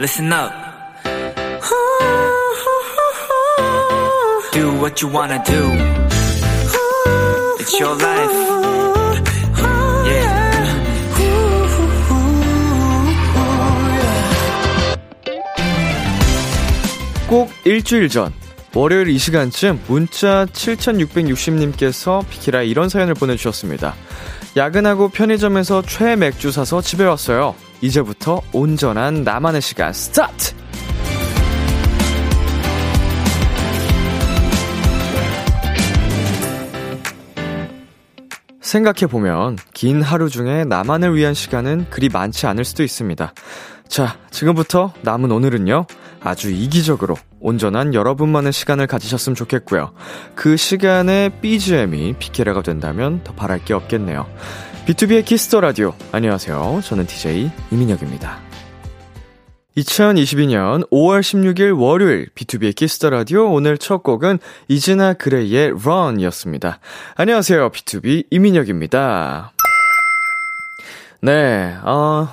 listen up. Do what you wanna do. It's your life. Yeah. 꼭 일주일 전 월요일 이 시간쯤 문자 7660님께서 비키라 이런 사연을 보내주셨습니다. 야근하고 편의점에서 최 맥주 사서 집에 왔어요. 이제부터 온전한 나만의 시간 스타트! 생각해보면 긴 하루 중에 나만을 위한 시간은 그리 많지 않을 수도 있습니다. 자, 지금부터 남은 오늘은요, 아주 이기적으로 온전한 여러분만의 시간을 가지셨으면 좋겠고요. 그 시간에 BGM이 비케라가 된다면 더 바랄 게 없겠네요. 비투비의 Kiss the Radio. 안녕하세요. 저는 DJ 이민혁입니다. 2022년 5월 16일 월요일 비투비의 Kiss the Radio 오늘 첫 곡은 이즈나 그레이의 Run이었습니다. 안녕하세요. B2B 이민혁입니다. 네, 어,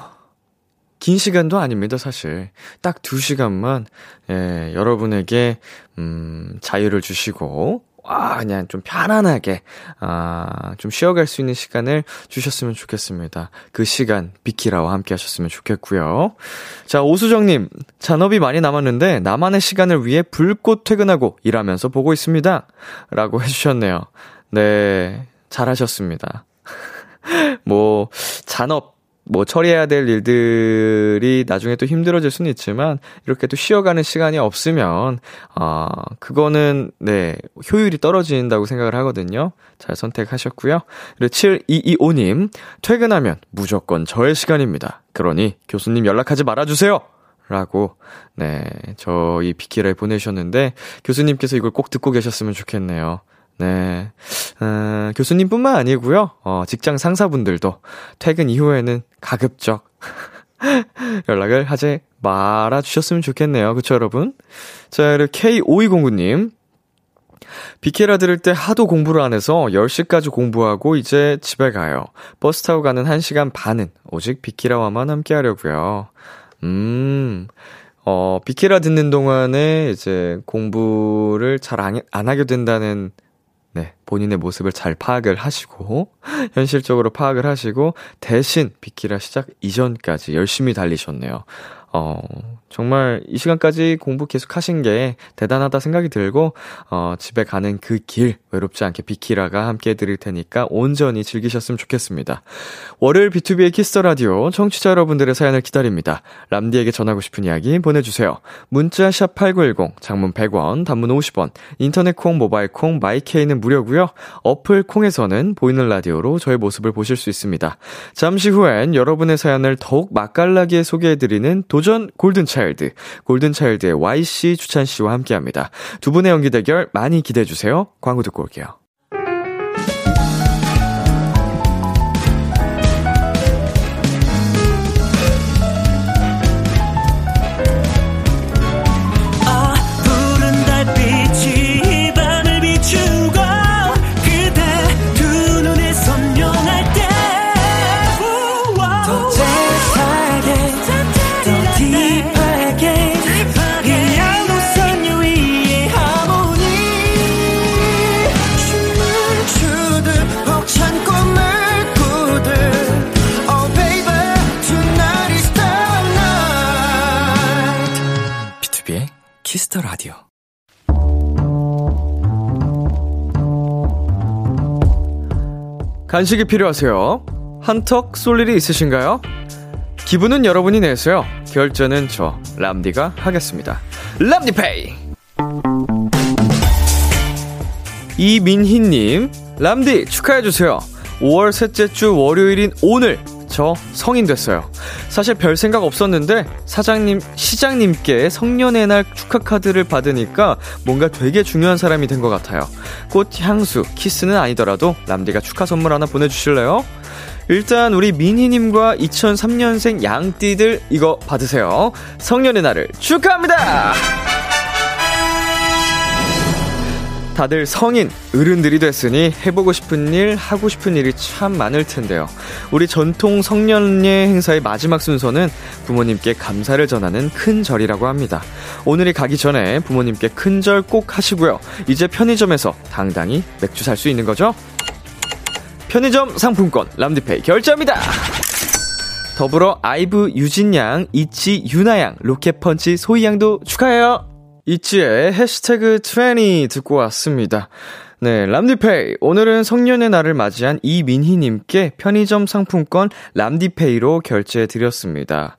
긴 시간도 아닙니다, 사실. 딱두 시간만, 예, 여러분에게, 음, 자유를 주시고, 와, 그냥 좀 편안하게, 아, 좀 쉬어갈 수 있는 시간을 주셨으면 좋겠습니다. 그 시간, 비키라와 함께 하셨으면 좋겠고요. 자, 오수정님, 잔업이 많이 남았는데, 나만의 시간을 위해 불꽃 퇴근하고 일하면서 보고 있습니다. 라고 해주셨네요. 네, 잘하셨습니다. 뭐, 잔업, 뭐 처리해야 될 일들이 나중에 또 힘들어질 수는 있지만 이렇게 또 쉬어가는 시간이 없으면 어 그거는 네 효율이 떨어진다고 생각을 하거든요. 잘 선택하셨고요. 그리고 7225님 퇴근하면 무조건 저의 시간입니다. 그러니 교수님 연락하지 말아주세요. 라고, 네, 저희 비키라에 보내셨는데, 교수님께서 이걸 꼭 듣고 계셨으면 좋겠네요. 네. 어, 교수님뿐만 아니고요. 어, 직장 상사분들도 퇴근 이후에는 가급적 연락을 하지 말아 주셨으면 좋겠네요. 그쵸, 여러분? 자, 그리고 K5209님. 비케라 들을 때 하도 공부를 안 해서 10시까지 공부하고 이제 집에 가요. 버스 타고 가는 1시간 반은 오직 비키라와만 함께 하려고요. 음. 어, 비키라 듣는 동안에 이제 공부를 잘 안, 안 하게 된다는 네, 본인의 모습을 잘 파악을 하시고, 현실적으로 파악을 하시고, 대신 비키라 시작 이전까지 열심히 달리셨네요. 어, 정말 이 시간까지 공부 계속 하신 게 대단하다 생각이 들고, 어, 집에 가는 그 길 외롭지 않게 비키라가 함께 해드릴 테니까 온전히 즐기셨으면 좋겠습니다. 월요일 비투비의 Kiss the Radio 청취자 여러분들의 사연을 기다립니다. 람디에게 전하고 싶은 이야기 보내주세요. 문자 샵 #8910 장문 100원, 단문 50원, 인터넷 콩, 모바일 콩, 마이 K는 무료고요. 어플 콩에서는 보이는 라디오로 저의 모습을 보실 수 있습니다. 잠시 후엔 여러분의 사연을 더욱 맛깔나게 소개해드리는 도전 골든 차일 드, 골든차일드의 YC 주찬 씨와 함께 합니다. 두 분의 연기 대결 많이 기대해주세요. 광고 듣고 올게요. 간식이 필요하세요? 한턱 쏠 일이 있으신가요? 기분은 여러분이 내세요. 결제는 저 람디가 하겠습니다. 람디페이. 이민희님, 람디 축하해 주세요. 5월 셋째 주 월요일인 오늘 저 성인 됐어요. 사실 별 생각 없었는데 사장님, 시장님께 성년의 날 축하 카드를 받으니까 뭔가 되게 중요한 사람이 된 것 같아요. 꽃, 향수, 키스는 아니더라도 람디가 축하 선물 하나 보내주실래요? 일단 우리 미니님과 2003년생 양띠들 이거 받으세요. 성년의 날을 축하합니다! 다들 성인, 어른들이 됐으니 해보고 싶은 일, 하고 싶은 일이 참 많을 텐데요. 우리 전통 성년예 행사의 마지막 순서는 부모님께 감사를 전하는 큰 절이라고 합니다. 오늘이 가기 전에 부모님께 큰 절 꼭 하시고요. 이제 편의점에서 당당히 맥주 살 수 있는 거죠? 편의점 상품권 람디페이 결제합니다. 더불어 아이브 유진양, 있지 유나양, 로켓펀치 소희양도 축하해요. 있지의 해시태그 20 듣고 왔습니다. 네, 람디페이. 오늘은 성년의 날을 맞이한 이민희님께 편의점 상품권 람디페이로 결제해드렸습니다.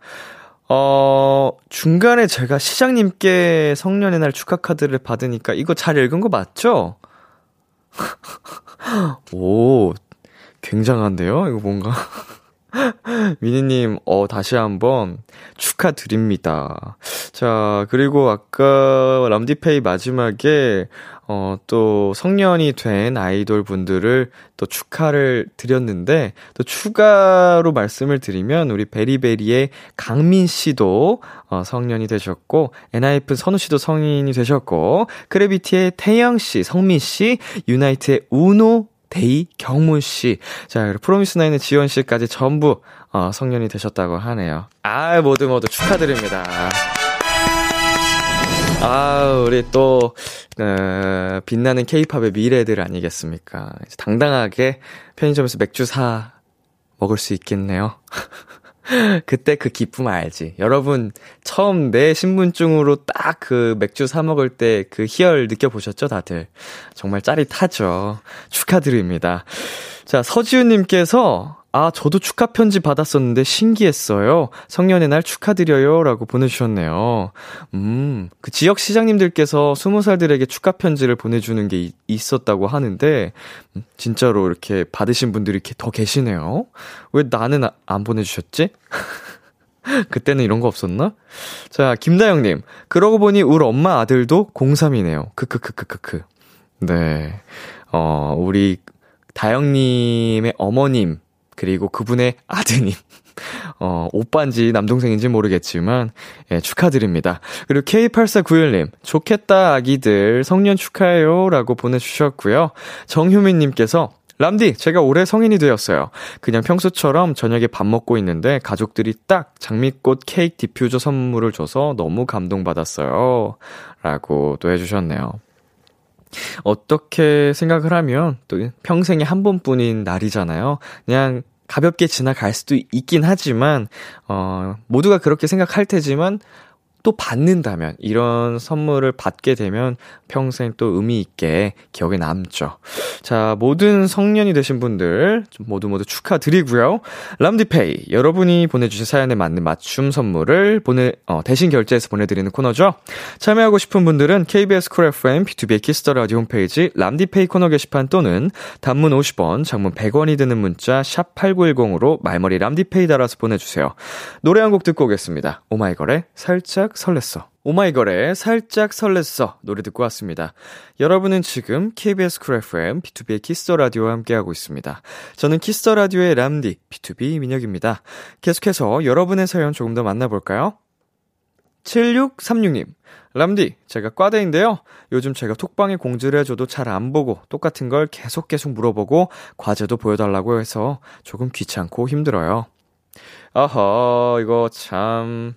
어, 중간에 제가 시장님께 성년의 날 축하 카드를 받으니까 이거 잘 읽은 거 맞죠? 오, 굉장한데요? 이거 뭔가. 미니님, 어, 다시 한번 축하드립니다. 자, 그리고 아까 람디페이 마지막에, 어, 또 성년이 된 아이돌 분들을 또 축하를 드렸는데, 또 추가로 말씀을 드리면, 우리 베리베리의 강민 씨도, 어, 성년이 되셨고, 엔하이픈 선우 씨도 성인이 되셨고, 크래비티의 태영 씨, 성민 씨, 유나이트의 우노 데이 경문 씨. 자, 프로미스나인의 지원 씨까지 전부 어, 성년이 되셨다고 하네요. 아, 모두 모두 축하드립니다. 아, 우리 또, 어, 빛나는 케이팝의 미래들 아니겠습니까? 당당하게 편의점에서 맥주 사 먹을 수 있겠네요. 그때 그 기쁨 알지. 여러분, 처음 내 신분증으로 딱 그 맥주 사먹을 때 그 희열 느껴보셨죠, 다들? 정말 짜릿하죠. 축하드립니다. 자, 서지훈님께서 아, 저도 축하 편지 받았었는데 신기했어요. 성년의 날 축하드려요. 라고 보내주셨네요. 음, 그 지역 시장님들께서 스무 살들에게 축하 편지를 보내주는 게 있었다고 하는데, 음, 진짜로 이렇게 받으신 분들이 더 계시네요. 왜 나는 아, 안 보내주셨지? 그때는 이런 거 없었나? 자, 김다영님. 그러고 보니 우리 엄마 아들도 03이네요. 크크크크크크. 네. 어, 우리 다영님의 어머님, 그리고 그분의 아드님. 어, 오빠인지 남동생인지 모르겠지만, 예, 축하드립니다. 그리고 K8491님, 좋겠다, 아기들. 성년 축하해요. 라고 보내주셨고요. 정효민님께서, 람디, 제가 올해 성인이 되었어요. 그냥 평소처럼 저녁에 밥 먹고 있는데 가족들이 딱 장미꽃 케이크 디퓨저 선물을 줘서 너무 감동받았어요. 라고 또 해주셨네요. 어떻게 생각을 하면 또 평생에 한 번뿐인 날이잖아요. 그냥 가볍게 지나갈 수도 있긴 하지만, 어, 모두가 그렇게 생각할 테지만, 또 받는다면, 이런 선물을 받게 되면 평생 또 의미 있게 기억에 남죠. 자, 모든 성년이 되신 분들 모두 모두 축하드리고요. 람디페이, 여러분이 보내주신 사연에 맞는 맞춤 선물을 보내, 어, 대신 결제해서 보내드리는 코너죠. 참여하고 싶은 분들은 KBS 쿨 FM, 비투비의 키스 더 라디오 홈페이지 람디페이 코너 게시판 또는 단문 50원, 장문 100원이 드는 문자 샵 8910으로 말머리 람디페이 달아서 보내주세요. 노래 한 곡 듣고 오겠습니다. 오마이걸의 살짝 설렜어. 오마이걸의 살짝 설렜어 노래 듣고 왔습니다. 여러분은 지금 KBS 쿨 FM 비투비의 키스 더 라디오와 함께하고 있습니다. 저는 키스 더 라디오의 람디 비투비 민혁입니다. 계속해서 여러분의 사연 조금 더 만나볼까요? 7636님, 람디, 제가 과대인데요. 요즘 제가 톡방에 공지를 해줘도 잘 안 보고 똑같은 걸 계속 계속 물어보고 과제도 보여달라고 해서 조금 귀찮고 힘들어요. 아하, 이거 참,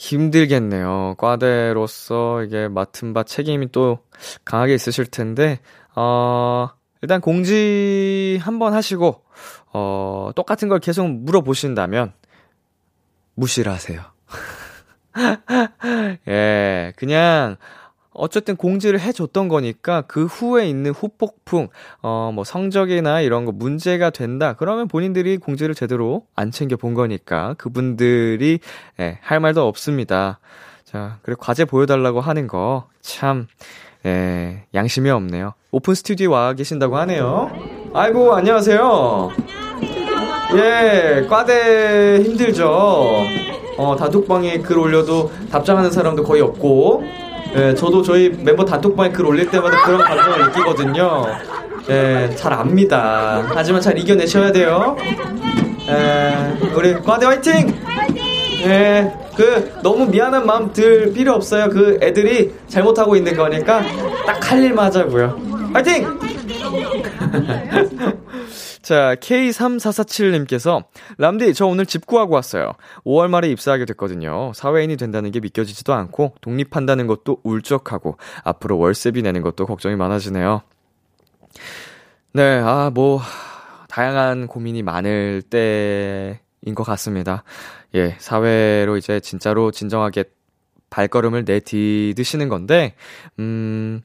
힘들겠네요. 과대로서 이게 맡은 바 책임이 또 강하게 있으실 텐데, 어, 일단 공지 한번 하시고, 어, 똑같은 걸 계속 물어보신다면, 무시를 하세요. 예, 그냥, 어쨌든 공지를 해줬던 거니까 그 후에 있는 후폭풍, 어, 뭐 성적이나 이런 거 문제가 된다. 그러면 본인들이 공지를 제대로 안 챙겨 본 거니까 그분들이, 예, 할 말도 없습니다. 자, 그리고 과제 보여달라고 하는 거, 참, 예, 양심이 없네요. 오픈 스튜디오에 와 계신다고 하네요. 아이고, 안녕하세요. 예, 과대 힘들죠. 어, 단톡방에 글 올려도 답장하는 사람도 거의 없고, 예, 저도 저희 멤버 단톡방에 글 올릴 때마다 그런 감정을 느끼거든요. 예, 잘 압니다. 하지만 잘 이겨내셔야 돼요. 예, 우리 과대 화이팅! 예, 그 너무 미안한 마음 들 필요 없어요. 그 애들이 잘못하고 있는 거니까 딱 할 일만 하자고요. 파이팅! 자, K3447님께서, 람디, 저 오늘 집 구하고 왔어요. 5월 말에 입사하게 됐거든요. 사회인이 된다는 게 믿겨지지도 않고, 독립한다는 것도 울적하고, 앞으로 월세비 내는 것도 걱정이 많아지네요. 네, 아, 뭐, 다양한 고민이 많을 때인 것 같습니다. 예, 사회로 이제 진짜로 진정하게 발걸음을 내디드시는 건데, 음,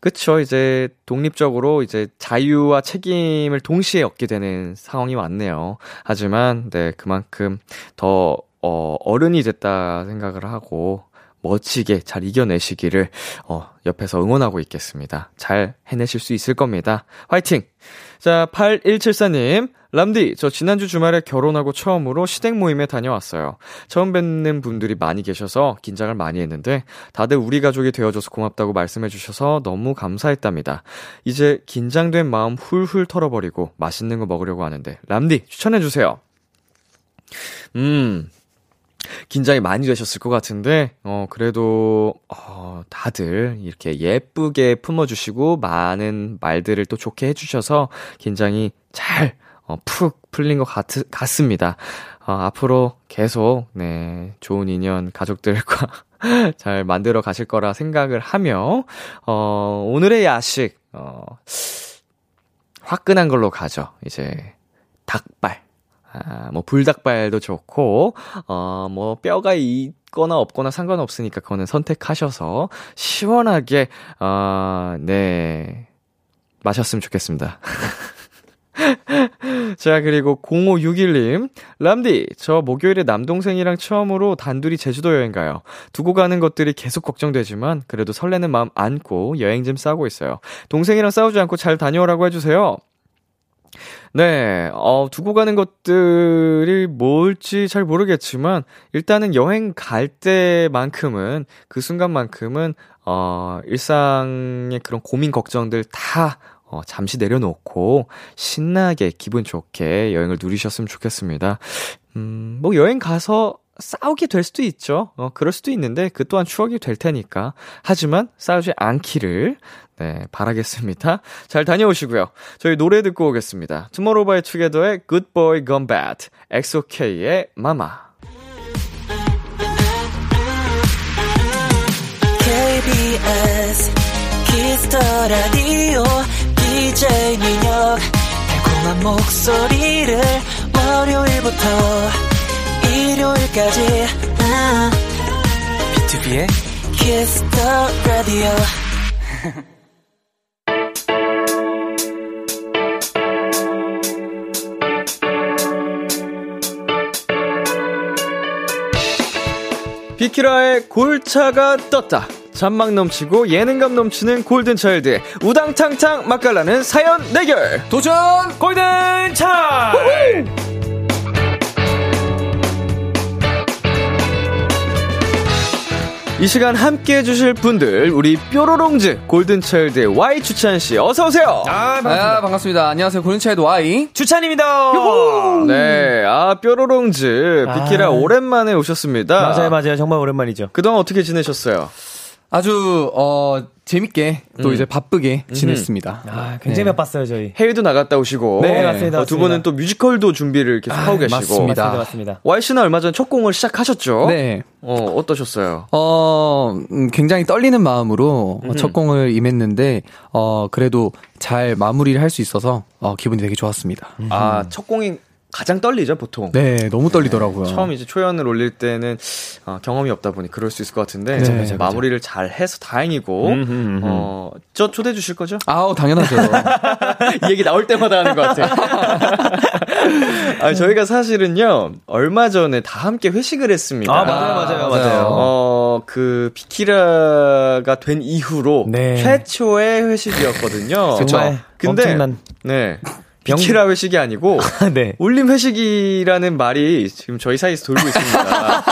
그쵸. 이제 독립적으로 이제 자유와 책임을 동시에 얻게 되는 상황이 왔네요. 하지만, 네, 그만큼 더, 어, 어른이 됐다 생각을 하고, 멋지게 잘 이겨내시기를, 어, 옆에서 응원하고 있겠습니다. 잘 해내실 수 있을 겁니다. 화이팅! 자, 8174님. 람디, 저 지난주 주말에 결혼하고 처음으로 시댁 모임에 다녀왔어요. 처음 뵙는 분들이 많이 계셔서 긴장을 많이 했는데 다들 우리 가족이 되어줘서 고맙다고 말씀해 주셔서 너무 감사했답니다. 이제 긴장된 마음 훌훌 털어버리고 맛있는 거 먹으려고 하는데 람디 추천해 주세요. 음, 긴장이 많이 되셨을 것 같은데, 어, 그래도, 어, 다들 이렇게 예쁘게 품어주시고, 많은 말들을 또 좋게 해주셔서, 긴장이 잘, 어, 푹 풀린 것 같, 같습니다. 어, 앞으로 계속, 네, 좋은 인연 가족들과 잘 만들어 가실 거라 생각을 하며, 어, 오늘의 야식, 어, 화끈한 걸로 가죠. 이제, 닭발. 아, 뭐 불닭발도 좋고 어 뭐 뼈가 있거나 없거나 상관없으니까 그거는 선택하셔서 시원하게 어네 마셨으면 좋겠습니다. 자, 그리고 0561님. 람디, 저 목요일에 남동생이랑 처음으로 단둘이 제주도 여행 가요. 두고 가는 것들이 계속 걱정되지만, 그래도 설레는 마음 안고 여행 좀 싸고 있어요. 동생이랑 싸우지 않고 잘 다녀오라고 해주세요. 네, 어, 두고 가는 것들이 뭘지 잘 모르겠지만, 일단은 여행 갈 때만큼은, 그 순간만큼은, 어, 일상의 그런 고민, 걱정들 다, 어, 잠시 내려놓고, 신나게, 기분 좋게 여행을 누리셨으면 좋겠습니다. 음, 뭐 여행 가서 싸우게 될 수도 있죠. 어, 그럴 수도 있는데, 그 또한 추억이 될 테니까. 하지만, 싸우지 않기를, 네, 바라겠습니다. 잘 다녀오시고요. 저희 노래 듣고 오겠습니다. 투모로우 바이 투게더의 Good Boy Gone Bad, EXO-K의 MAMA. KBS 키스 더 라디오 DJ 민혁 달콤한 목소리를 월요일부터 일요일까지 아, 비투비의 키스 더 라디오 비키라의 골차가 떴다. 잔망 넘치고 예능감 넘치는 골든차일드의 우당탕탕 맛깔나는 사연 대결. 도전 골든차일드! 이 시간 함께 해주실 분들, 우리 뾰로롱즈 골든차일드의 Y 추찬 씨, 어서 오세요! 아, 반갑습니다. 아, 반갑습니다. 안녕하세요. 골든차일드 Y. 추찬입니다. 네, 아, 뾰로롱즈, 비키라 아. 오랜만에 오셨습니다. 맞아요, 맞아요. 정말 오랜만이죠. 그동안 어떻게 지내셨어요? 아주, 어, 재밌게, 또 음. 이제 바쁘게 지냈습니다. 아, 굉장히 네. 바빴어요, 저희. 해외도 나갔다 오시고. 네, 맞습니다, 어, 두 맞습니다. 분은 또 뮤지컬도 준비를 계속 하고 계시고. 맞습니다. 맞습니다, 맞습니다. Y씨는 얼마 전 첫 공을 시작하셨죠? 네. 어, 어떠셨어요? 어, 음, 굉장히 떨리는 마음으로 어, 첫 공을 임했는데, 어, 그래도 잘 마무리를 할 수 있어서, 어, 기분이 되게 좋았습니다. 아, 첫 공이 가장 떨리죠, 보통. 네, 너무 떨리더라고요. 처음 이제 초연을 올릴 때는 어, 경험이 없다 보니 그럴 수 있을 것 같은데 그쵸, 그쵸. 마무리를 잘 해서 다행이고 어, 저 초대해 주실 거죠? 아우, 당연하죠. 이 얘기 나올 때마다 하는 것 같아. 아, 저희가 사실은요 얼마 전에 다 함께 회식을 했습니다. 아, 맞아요, 맞아요, 맞아요. 어, 그 비키라가 된 이후로 네. 최초의 회식이었거든요. 정말 근데 엄청난. 네. 비키라 회식이 아니고 네. 울림 회식이라는 말이 지금 저희 사이에서 돌고 있습니다.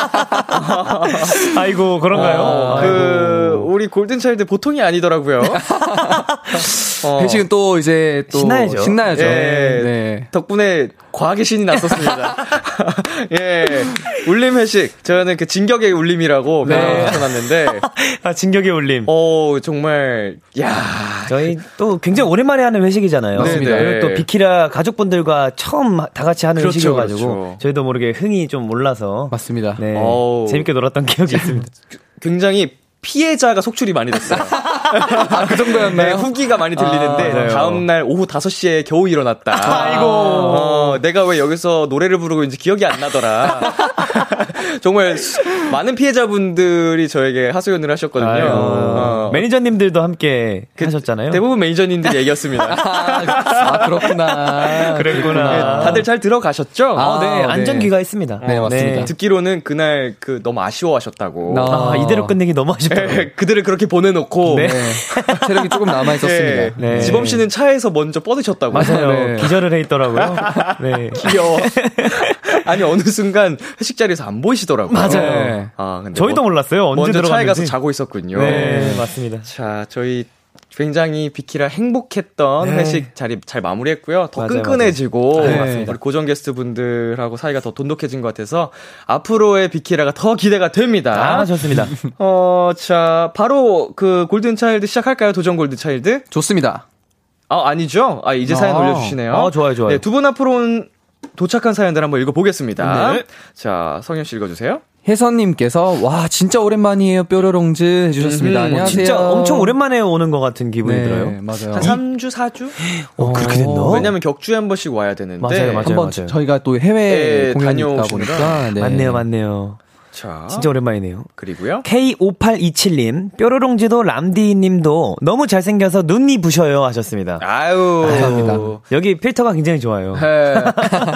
아이고, 그런가요? 어, 그 우리 골든 차일드 보통이 아니더라고요. 어, 회식은 또 이제 또 신나야죠. 신나야죠. 예, 네. 덕분에 과하게 신이 났었습니다. 예. 울림 회식. 저는 그 진격의 울림이라고 네. 붙여놨는데, 아, 진격의 울림. 어, 정말, 야 저희 또 굉장히 오랜만에 하는 회식이잖아요. 맞습니다. 그리고 또 비키라 가족분들과 처음 다 같이 하는 그렇죠, 회식이어가지고 그렇죠. 저희도 모르게 흥이 좀 올라서 맞습니다. 네. 재밌게 놀았던 기억이 있습니다. 굉장히 피해자가 속출이 많이 됐어요. 그 정도였나요? 네, 후기가 많이 들리는데 아, 맞아요. 다음 날 오후 5시에 겨우 일어났다. 아이고. 어, 내가 왜 여기서 노래를 부르고 있는지 기억이 안 나더라. 정말 수- 많은 피해자분들이 저에게 하소연을 하셨거든요. 어, 매니저님들도 함께 하셨잖아요. 대부분 매니저님들 얘기였습니다. 아, 그렇구나. 그랬구나. 네, 다들 잘 들어가셨죠? 아, 어, 네, 네. 안전기가 있습니다. 네, 맞습니다. 듣기로는 그날 그 너무 아쉬워하셨다고. 나- 아, 이대로 끝내기 너무 아쉽다. 네, 그들을 그렇게 보내놓고 네. 네. 체력이 조금 남아 있었습니다. 예, 네. 지범 씨는 차에서 먼저 뻗으셨다고. 맞아요. 네. 기절을 해 있더라고요. 네. 귀여워. 아니 어느 순간 회식 자리에서 안 보이시더라고요. 맞아요. 아, 근데 저희도 뭐- 몰랐어요. 언제 먼저 차에 가서 들어갔는지. 자고 있었군요. 네, 맞습니다. 자, 저희 굉장히 비키라 행복했던 네. 회식 자리 잘 마무리했고요. 더 맞아요, 끈끈해지고 맞아요. 네. 우리 고정 게스트 분들하고 사이가 더 돈독해진 것 같아서 앞으로의 비키라가 더 기대가 됩니다. 아, 좋습니다. 어, 자, 바로 그 골든 차일드 시작할까요? 도전 골든 차일드? 좋습니다. 아, 아니죠? 아, 이제 사연 아. 올려주시네요. 아, 좋아요, 좋아요. 네, 두 분 앞으로 온 도착한 사연들 한번 읽어보겠습니다. 네. 자, 성현 씨 읽어주세요. 혜선님께서 와 진짜 오랜만이에요 뾰로롱즈 해주셨습니다. 음, 안녕하세요. 진짜 엄청 오랜만에 오는 것 같은 기분이 네, 들어요. 맞아요. 한 3주, 4주? 어, 그렇게 됐나? 왜냐면 격주에 한 번씩 와야 되는데. 맞아요, 맞아요. 한번 저희가 또 해외 네, 공연이 있다 다녀오시느라. 보니까 네. 맞네요, 맞네요. 자. 진짜 오랜만이네요. 그리고요. K5827님, 뾰로롱지도 람디님도 너무 잘생겨서 눈이 부셔요 하셨습니다. 아유. 감사합니다. 여기 필터가 굉장히 좋아요. 네.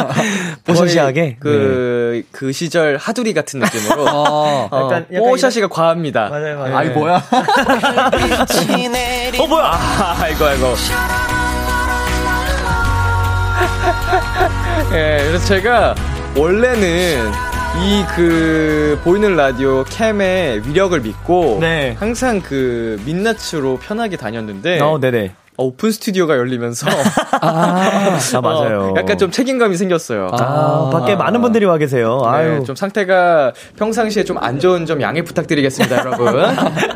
뽀샤시하게. 네. 그, 그 시절 하두리 같은 느낌으로. 어, 어, 약간- 약간 뽀샤시가 과합니다. 맞아요, 맞아요. 아이 뭐야? 어, 뭐야? 아, 아이고, 아이고. 예, 그래서 제가 원래는 이 그 보이는 라디오 캠의 위력을 믿고 네. 항상 그 민낯으로 편하게 다녔는데 어, 네네. 어, 오픈 스튜디오가 열리면서 아, 맞아요. 어, 약간 좀 책임감이 생겼어요. 아, 밖에 많은 분들이 와 계세요. 아유. 네, 좀 상태가 평상시에 좀 안 좋은 점 양해 부탁드리겠습니다, 여러분.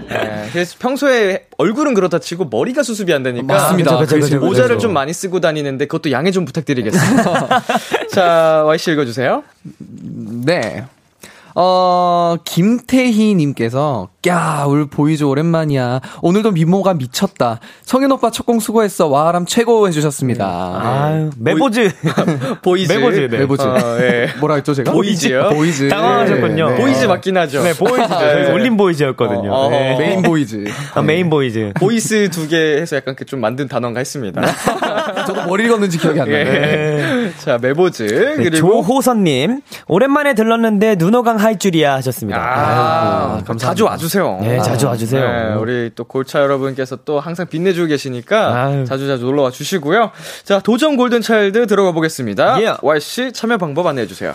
네, 그래서 평소에 얼굴은 그렇다 치고 머리가 수습이 안 되니까 맞습니다. 그쵸, 그쵸, 그쵸. 모자를 좀 많이 쓰고 다니는데 그것도 양해 좀 부탁드리겠습니다. 자, Y씨 읽어주세요. 네. 어, 김태희님께서, 야, 울 보이죠, 오랜만이야. 오늘도 미모가 미쳤다. 성현 오빠 첫 공 수고했어. 와람 최고 해주셨습니다. 아유, 메보즈. 보이즈. 메보즈, 네. 메보즈. 어, 예. 뭐라 했죠, 제가? 보이즈요? 보이즈. 당황하셨군요. 네, 네. 보이즈 맞긴 하죠. 네, 보이즈죠. 네. 올림 보이즈였거든요. 어, 어, 네. 어. 메인 보이즈. 아, 메인 보이즈. 보이스 두 개 해서 약간 그좀 만든 단어인가 했습니다. 저도 뭘 읽었는지 기억이 안 나요. 예. 자, 메보즈. 네, 그리고. 조호선님, 오랜만에 들렀는데 눈호강 할 줄이야 하셨습니다. 아, 감사합니다. 자주 와주세요. 네, 자주 와주세요. 네, 우리 또 골차 여러분께서 또 항상 빛내주고 계시니까 아유. 자주자주 놀러와 주시고요. 자, 도전 골든차일드 들어가 보겠습니다. 예. Y씨 참여 방법 안내해주세요.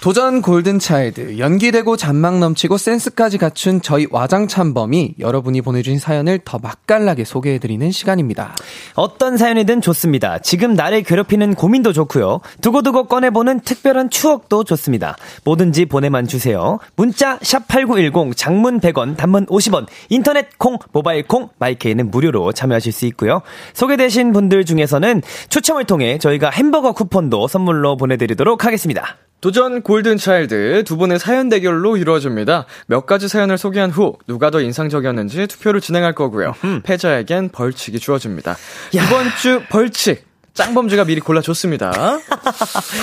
도전 골든차일드 연기되고 잔망 넘치고 센스까지 갖춘 저희 와장참범이 여러분이 보내주신 사연을 더 맛깔나게 소개해드리는 시간입니다. 어떤 사연이든 좋습니다. 지금 나를 괴롭히는 고민도 좋고요. 두고두고 꺼내보는 특별한 추억도 좋습니다. 뭐든지 보내만 주세요. 문자 샵8910 장문 100원 단문 50원 인터넷 콩 모바일 콩 마이케이는 무료로 참여하실 수 있고요. 소개되신 분들 중에서는 추첨을 통해 저희가 햄버거 쿠폰도 선물로 보내드리도록 하겠습니다. 도전 골든차일드 두 분의 사연 대결로 이루어집니다. 몇 가지 사연을 소개한 후 누가 더 인상적이었는지 투표를 진행할 거고요. 패자에겐 벌칙이 주어집니다. 이번 주 벌칙 짱범주가 미리 골라줬습니다.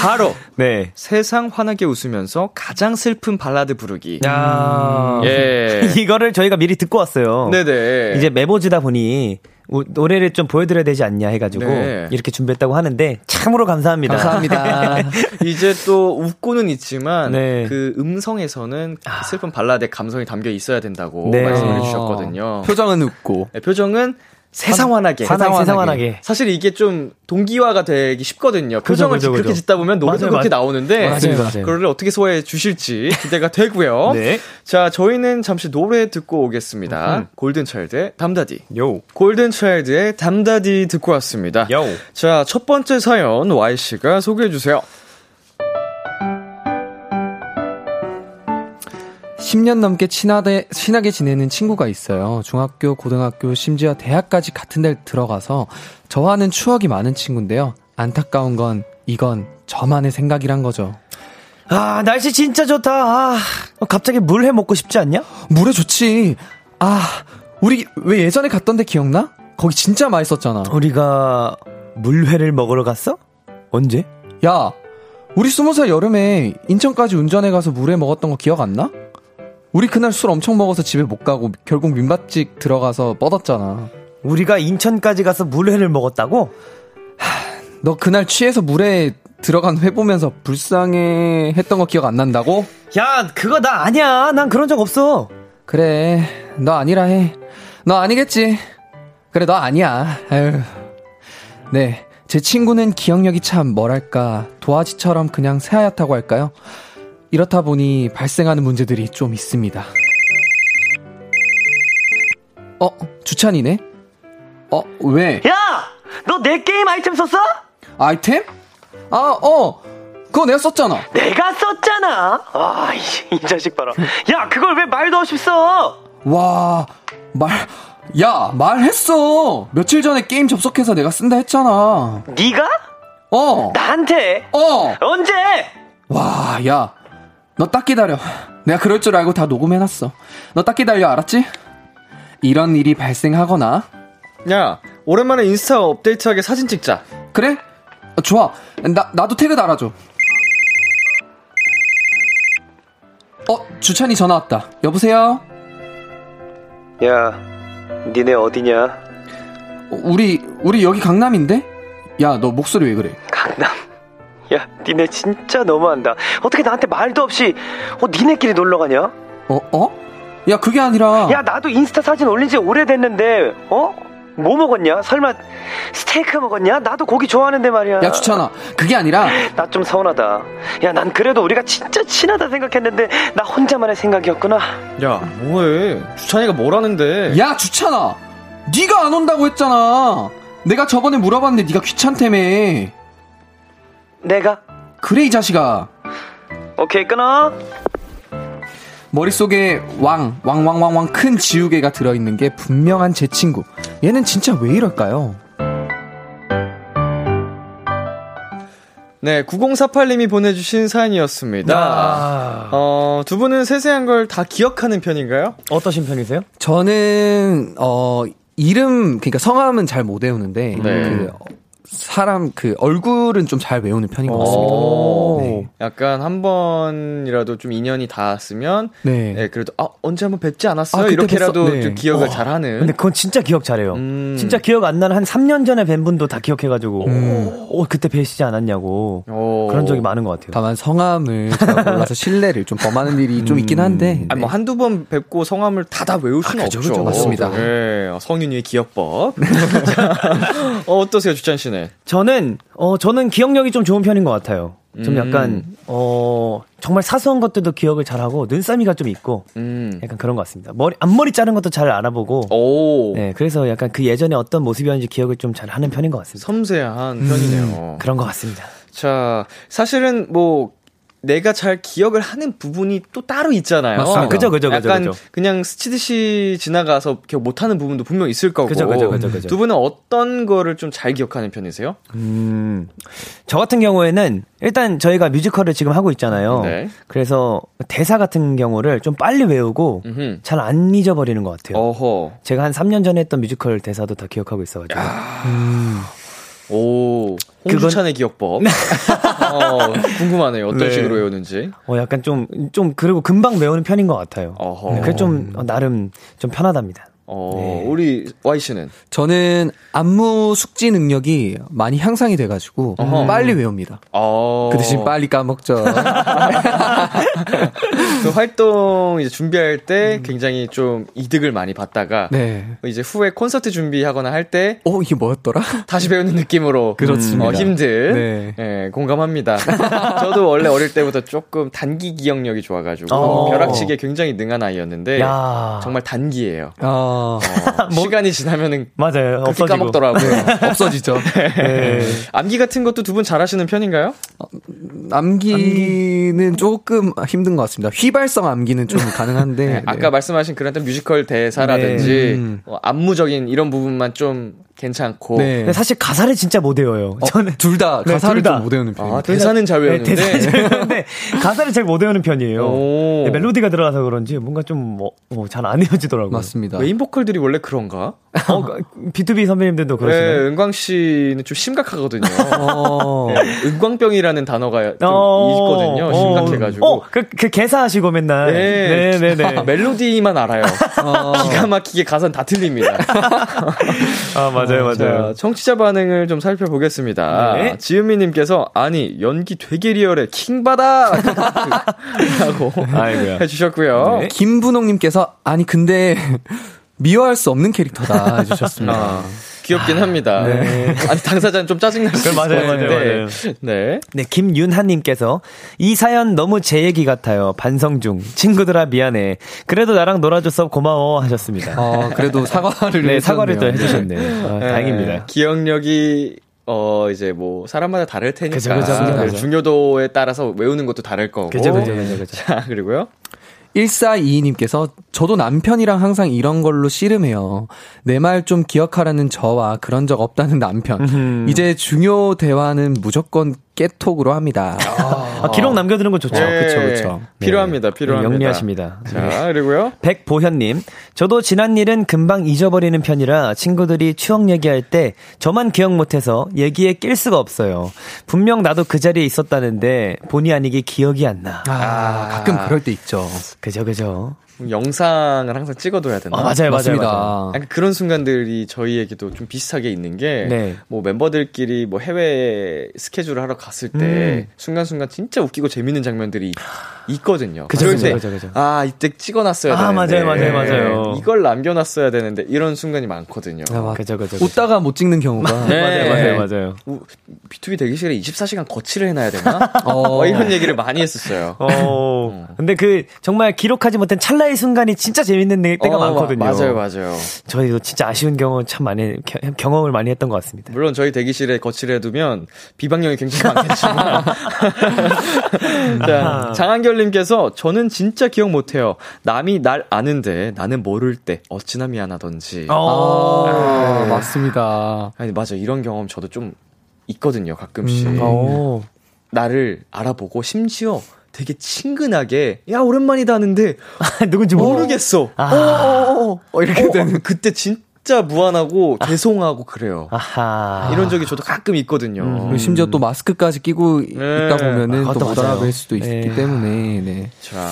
바로 네. 세상 환하게 웃으면서 가장 슬픈 발라드 부르기. 야 예. 이거를 저희가 미리 듣고 왔어요. 네네. 이제 메보지다 보니 우- 노래를 좀 보여드려야 되지 않냐 해가지고 네. 이렇게 준비했다고 하는데 참으로 감사합니다. 감사합니다. 이제 또 웃고는 있지만 네. 그 음성에서는 그 슬픈 발라드의 감성이 담겨 있어야 된다고 네. 말씀을 해주셨거든요. 표정은 웃고. 네, 표정은 세상환하게. 세상, 세상환하게. 세상환하게. 사실 이게 좀 동기화가 되기 쉽거든요. 표정을 그죠, 그죠. 그렇게 짓다 보면 노래도 맞아요, 그렇게 맞아요. 나오는데 맞아요, 맞아요. 그거를 어떻게 소화해 주실지 기대가 되고요. 네. 자, 저희는 잠시 노래 듣고 오겠습니다. 골든차일드의 담다디. 요. 골든차일드의 담다디 듣고 왔습니다. 요. 자, 첫 번째 사연 Y씨가 소개해 주세요. 10년 넘게 친하게, 친하게 지내는 친구가 있어요. 중학교, 고등학교, 심지어 대학까지 같은 데 들어가서 저와는 추억이 많은 친구인데요. 안타까운 건 이건 저만의 생각이란 거죠. 아, 날씨 진짜 좋다. 아, 갑자기 물회 먹고 싶지 않냐? 물에 좋지. 아, 우리 왜 예전에 갔던 데 기억나? 거기 진짜 맛있었잖아. 우리가 물회를 먹으러 갔어? 언제? 야, 우리 스무 살 여름에 인천까지 운전해 가서 물회 먹었던 거 기억 안 나? 우리 그날 술 엄청 먹어서 집에 못 가고 결국 민밥집 들어가서 뻗었잖아. 우리가 인천까지 가서 물회를 먹었다고? 너 그날 취해서 물에 들어간 회 보면서 불쌍해 했던 거 기억 안 난다고? 야, 그거 나 아니야. 난 그런 적 없어. 그래, 너 아니라 해. 너 아니겠지? 그래, 너 아니야. 아유. 네, 제 친구는 기억력이 참 뭐랄까 도화지처럼 그냥 새하얗다고 할까요? 이렇다 보니 발생하는 문제들이 좀 있습니다. 어, 주찬이네? 어, 왜? 야! 너 내 게임 아이템 썼어? 아이템? 아, 어, 그거 내가 썼잖아. 내가 썼잖아. 아, 이, 이 자식 봐라. 야, 그걸 왜 말도 없이 써? 와, 말, 야, 말했어. 며칠 전에 게임 접속해서 내가 쓴다 했잖아. 네가? 어, 나한테? 어. 언제? 와, 야, 너 딱 기다려. 내가 그럴 줄 알고 다 녹음해놨어. 너 딱 기다려, 알았지? 이런 일이 발생하거나, 야, 오랜만에 인스타 업데이트하게 사진 찍자. 그래? 어, 좋아. 나, 나도 태그 달아줘. 어, 주찬이 전화 왔다. 여보세요? 야, 니네 어디냐? 어, 우리, 우리 여기 강남인데? 야, 너 목소리 왜 그래? 강남. 야, 니네 진짜 너무한다. 어떻게 나한테 말도 없이, 어, 니네끼리 놀러 가냐? 어, 어? 야, 그게 아니라. 야, 나도 인스타 사진 올린 지 오래됐는데, 어? 뭐 먹었냐? 설마 스테이크 먹었냐? 나도 고기 좋아하는데 말이야. 야, 주찬아. 그게 아니라. 나 좀 서운하다. 야, 난 그래도 우리가 진짜 친하다 생각했는데 나 혼자만의 생각이었구나. 야, 뭐해? 주찬이가 뭐라는데? 야, 주찬아. 네가 안 온다고 했잖아. 내가 저번에 물어봤는데 네가 귀찮다며. 내가 그래, 이 자식아. 오케이 끊어. 머릿속에 왕, 왕왕왕왕 큰 지우개가 들어있는 게 분명한 제 친구. 얘는 진짜 왜 이럴까요? 네, 9048님이 보내주신 사연이었습니다. 아. 어, 두 분은 세세한 걸 다 기억하는 편인가요? 어떠신 편이세요? 저는, 어, 이름, 그러니까 성함은 잘 못 외우는데, 네. 그, 어, 사람, 그, 얼굴은 좀 잘 외우는 편인 것 같습니다. 오. 네. 약간 한 번이라도 좀 인연이 닿았으면, 네. 네, 그래도, 아, 언제 한번 뵙지 않았어요? 아, 이렇게라도. 네. 좀 기억을 어, 잘 하는. 근데 그건 진짜 기억 잘해요. 음. 진짜 기억 안 나는 한 3년 전에 뵌 분도 다 기억해가지고, 음. 어, 그때 뵈시지 않았냐고. 오. 그런 적이 많은 것 같아요. 다만 성함을 제가 몰라서 신뢰를 좀 범하는 일이 좀 있긴 한데. 아니, 뭐, 한두 번 뵙고 성함을 다 다 외울 수는 아, 그죠, 없죠. 그죠, 맞습니다. 네, 성윤이의 기억법. 자, 어, 어떠세요, 주찬 씨는? 저는, 어, 저는 기억력이 좀 좋은 편인 것 같아요. 좀 음. 약간, 어, 정말 사소한 것들도 기억을 잘하고, 눈싸미가 좀 있고, 음. 약간 그런 것 같습니다. 머리, 앞머리 자른 것도 잘 알아보고, 오. 네, 그래서 약간 그 예전에 어떤 모습이었는지 기억을 좀 잘 하는 편인 것 같습니다. 섬세한 음. 편이네요. 그런 것 같습니다. 자, 사실은 뭐 내가 잘 기억을 하는 부분이 또 따로 있잖아요. 맞습니다. 아, 그죠, 그죠, 그죠, 약간 그죠. 그냥 스치듯이 지나가서 기억 못하는 부분도 분명 있을 거고. 그죠, 그죠, 그죠, 그죠. 두 분은 어떤 거를 좀 잘 기억하는 편이세요? 음, 저 같은 경우에는 일단 저희가 뮤지컬을 지금 하고 있잖아요. 네. 그래서 대사 같은 경우를 좀 빨리 외우고. 잘 안 잊어버리는 것 같아요. 어허. 제가 한 3년 전에 했던 뮤지컬 대사도 다 기억하고 있어가지고. 오. 홍주찬의 기억법. 어, 궁금하네요. 어떤 네. 식으로 외우는지. 어, 약간 좀, 좀, 그리고 금방 외우는 편인 것 같아요. 어허. 네, 그래 좀, 어, 나름 좀 편하답니다. 어, 네. 우리 Y씨는? 저는 안무 숙지 능력이 많이 향상이 돼 가지고 어허. 빨리 외웁니다. 어. 그 대신 빨리 까먹죠. 그 활동 이제 준비할 때 굉장히 좀 이득을 많이 받다가 네. 이제 후에 콘서트 준비하거나 할 때 어 이게 뭐였더라? 다시 배우는 느낌으로 그렇습니다. 어, 힘든 네. 예, 공감합니다. 저도 원래 어릴 때부터 조금 단기 기억력이 좋아 가지고 어. 벼락치기에 굉장히 능한 아이였는데 야 정말 단기예요. 아 어, 시간이 지나면은 맞아요. 없어지고. 까먹더라고요. 없어지죠. 네. 암기 같은 것도 두 분 잘하시는 편인가요? 암기는 조금 힘든 것 같습니다. 휘발성 암기는 좀 가능한데. 네, 아까 말씀하신 그런 뮤지컬 대사라든지 네. 음. 어, 안무적인 이런 부분만 좀 괜찮고 네. 근데 사실 가사를 진짜 못 외워요. 저는 둘다 네, 가사를 둘 다. 좀못 외우는 아, 편입니다. 대사는 잘 네, 외우는데 대사는 잘 외우는데 가사를 잘 못 외우는 편이에요. 오. 네, 멜로디가 들어가서 그런지 뭔가 좀 뭐 잘안 외워지더라고요. 맞습니다. 메인 보컬들이 원래 그런가? 어, B2B 선배님들도 네, 그러시나요? 은광 씨는 좀 심각하거든요. 어. 네, 은광병이라는 단어가 좀 어, 있거든요. 어. 심각해가지고. 어, 그, 그 개사하시고 맨날. 네. 네, 네, 네. 멜로디만 알아요. 기가 막히게 가사는 다 틀립니다. 아, 맞아요, 자, 맞아요. 청취자 반응을 좀 살펴보겠습니다. 네. 지은미님께서 아니 연기 되게 리얼해 킹받아 라고 아이고야. 해주셨고요. 네. 김분홍님께서 아니 근데 미워할 수 없는 캐릭터다 해주셨습니다. 아, 귀엽긴 합니다. 아니 당사자는 좀 짜증날 수 네. 맞아요, 것 맞아요. 맞아요. 네. 네, 김윤하님께서 이 사연 너무 제 얘기 같아요. 반성 중. 친구들아 미안해. 그래도 나랑 놀아줘서 고마워 하셨습니다. 어, 그래도 사과를 네, 사과를 또 해주셨네요. 해주셨네. 아, 네, 다행입니다. 기억력이 어 이제 뭐 사람마다 다를 테니까 그죠, 그죠, 그죠, 그죠. 중요도에 따라서 외우는 것도 다를 거고. 그죠, 그죠, 그죠, 그죠. 자 그리고요. 1422님께서 저도 남편이랑 항상 이런 걸로 씨름해요. 내 말 좀 기억하라는 저와 그런 적 없다는 남편. 이제 중요 대화는 무조건 깨톡으로 합니다. 아, 기록 남겨두는 건 좋죠. 네, 그쵸, 그쵸. 필요합니다, 네, 필요합니다. 영리하십니다. 자 그리고요. 백보현님, 저도 지난 일은 금방 잊어버리는 편이라 친구들이 추억 얘기할 때 저만 기억 못해서 얘기에 낄 수가 없어요. 분명 나도 그 자리에 있었다는데 본의 아니게 기억이 안 나. 아, 가끔 그럴 때 있죠. 그죠, 그죠. 영상을 항상 찍어둬야 되나? 아, 맞아요, 맞아요, 맞습니다. 맞아요. 약간 그런 순간들이 저희에게도 좀 비슷하게 있는 게, 네. 뭐 멤버들끼리 뭐 해외 스케줄을 하러 갔을 때, 음. 순간순간 진짜 웃기고 재밌는 장면들이 있거든요. 그죠, 그죠, 때, 그죠, 그죠. 아, 이때 찍어놨어야 아, 되는데. 맞아요, 맞아요, 맞아요. 이걸 남겨놨어야 되는데, 이런 순간이 많거든요. 아, 그죠, 그죠. 그죠. 웃다가 못 찍는 경우가. 네. 맞아요, 맞아요, 맞아요. 우- B2B 대기실에 24시간 거치를 해놔야 되나? 어. 어, 이런 얘기를 많이 했었어요. 어, 근데 그 정말 기록하지 못한 찰나 의 순간이 진짜 재밌는 때- 때가 어, 많거든요. 맞아요, 맞아요. 저희도 진짜 아쉬운 경험 참 많이 겨- 경험을 많이 했던 것 같습니다. 물론 저희 대기실에 거치를 해두면 비방령이 굉장히 많겠지만. 자, 장한결님께서 저는 진짜 기억 못해요. 남이 날 아는데 나는 모를 때 어찌나 미안하던지. 아, 맞습니다. 아니, 맞아. 이런 경험 저도 좀 있거든요, 가끔씩. 음. 오. 나를 알아보고 심지어 되게 친근하게, 야, 오랜만이다 하는데 누군지 모르 모르겠어. 아. 어, 어, 어, 어. 어, 이렇게 어, 되는. 그때 진짜 무안하고 죄송하고 그래요. 아하. 이런 적이 저도 가끔 있거든요. 그리고 심지어 또 마스크까지 끼고 네. 있다 보면은 아, 또 그것도 못 맞아요. 알아볼 수도 있기 네. 때문에, 네. 자,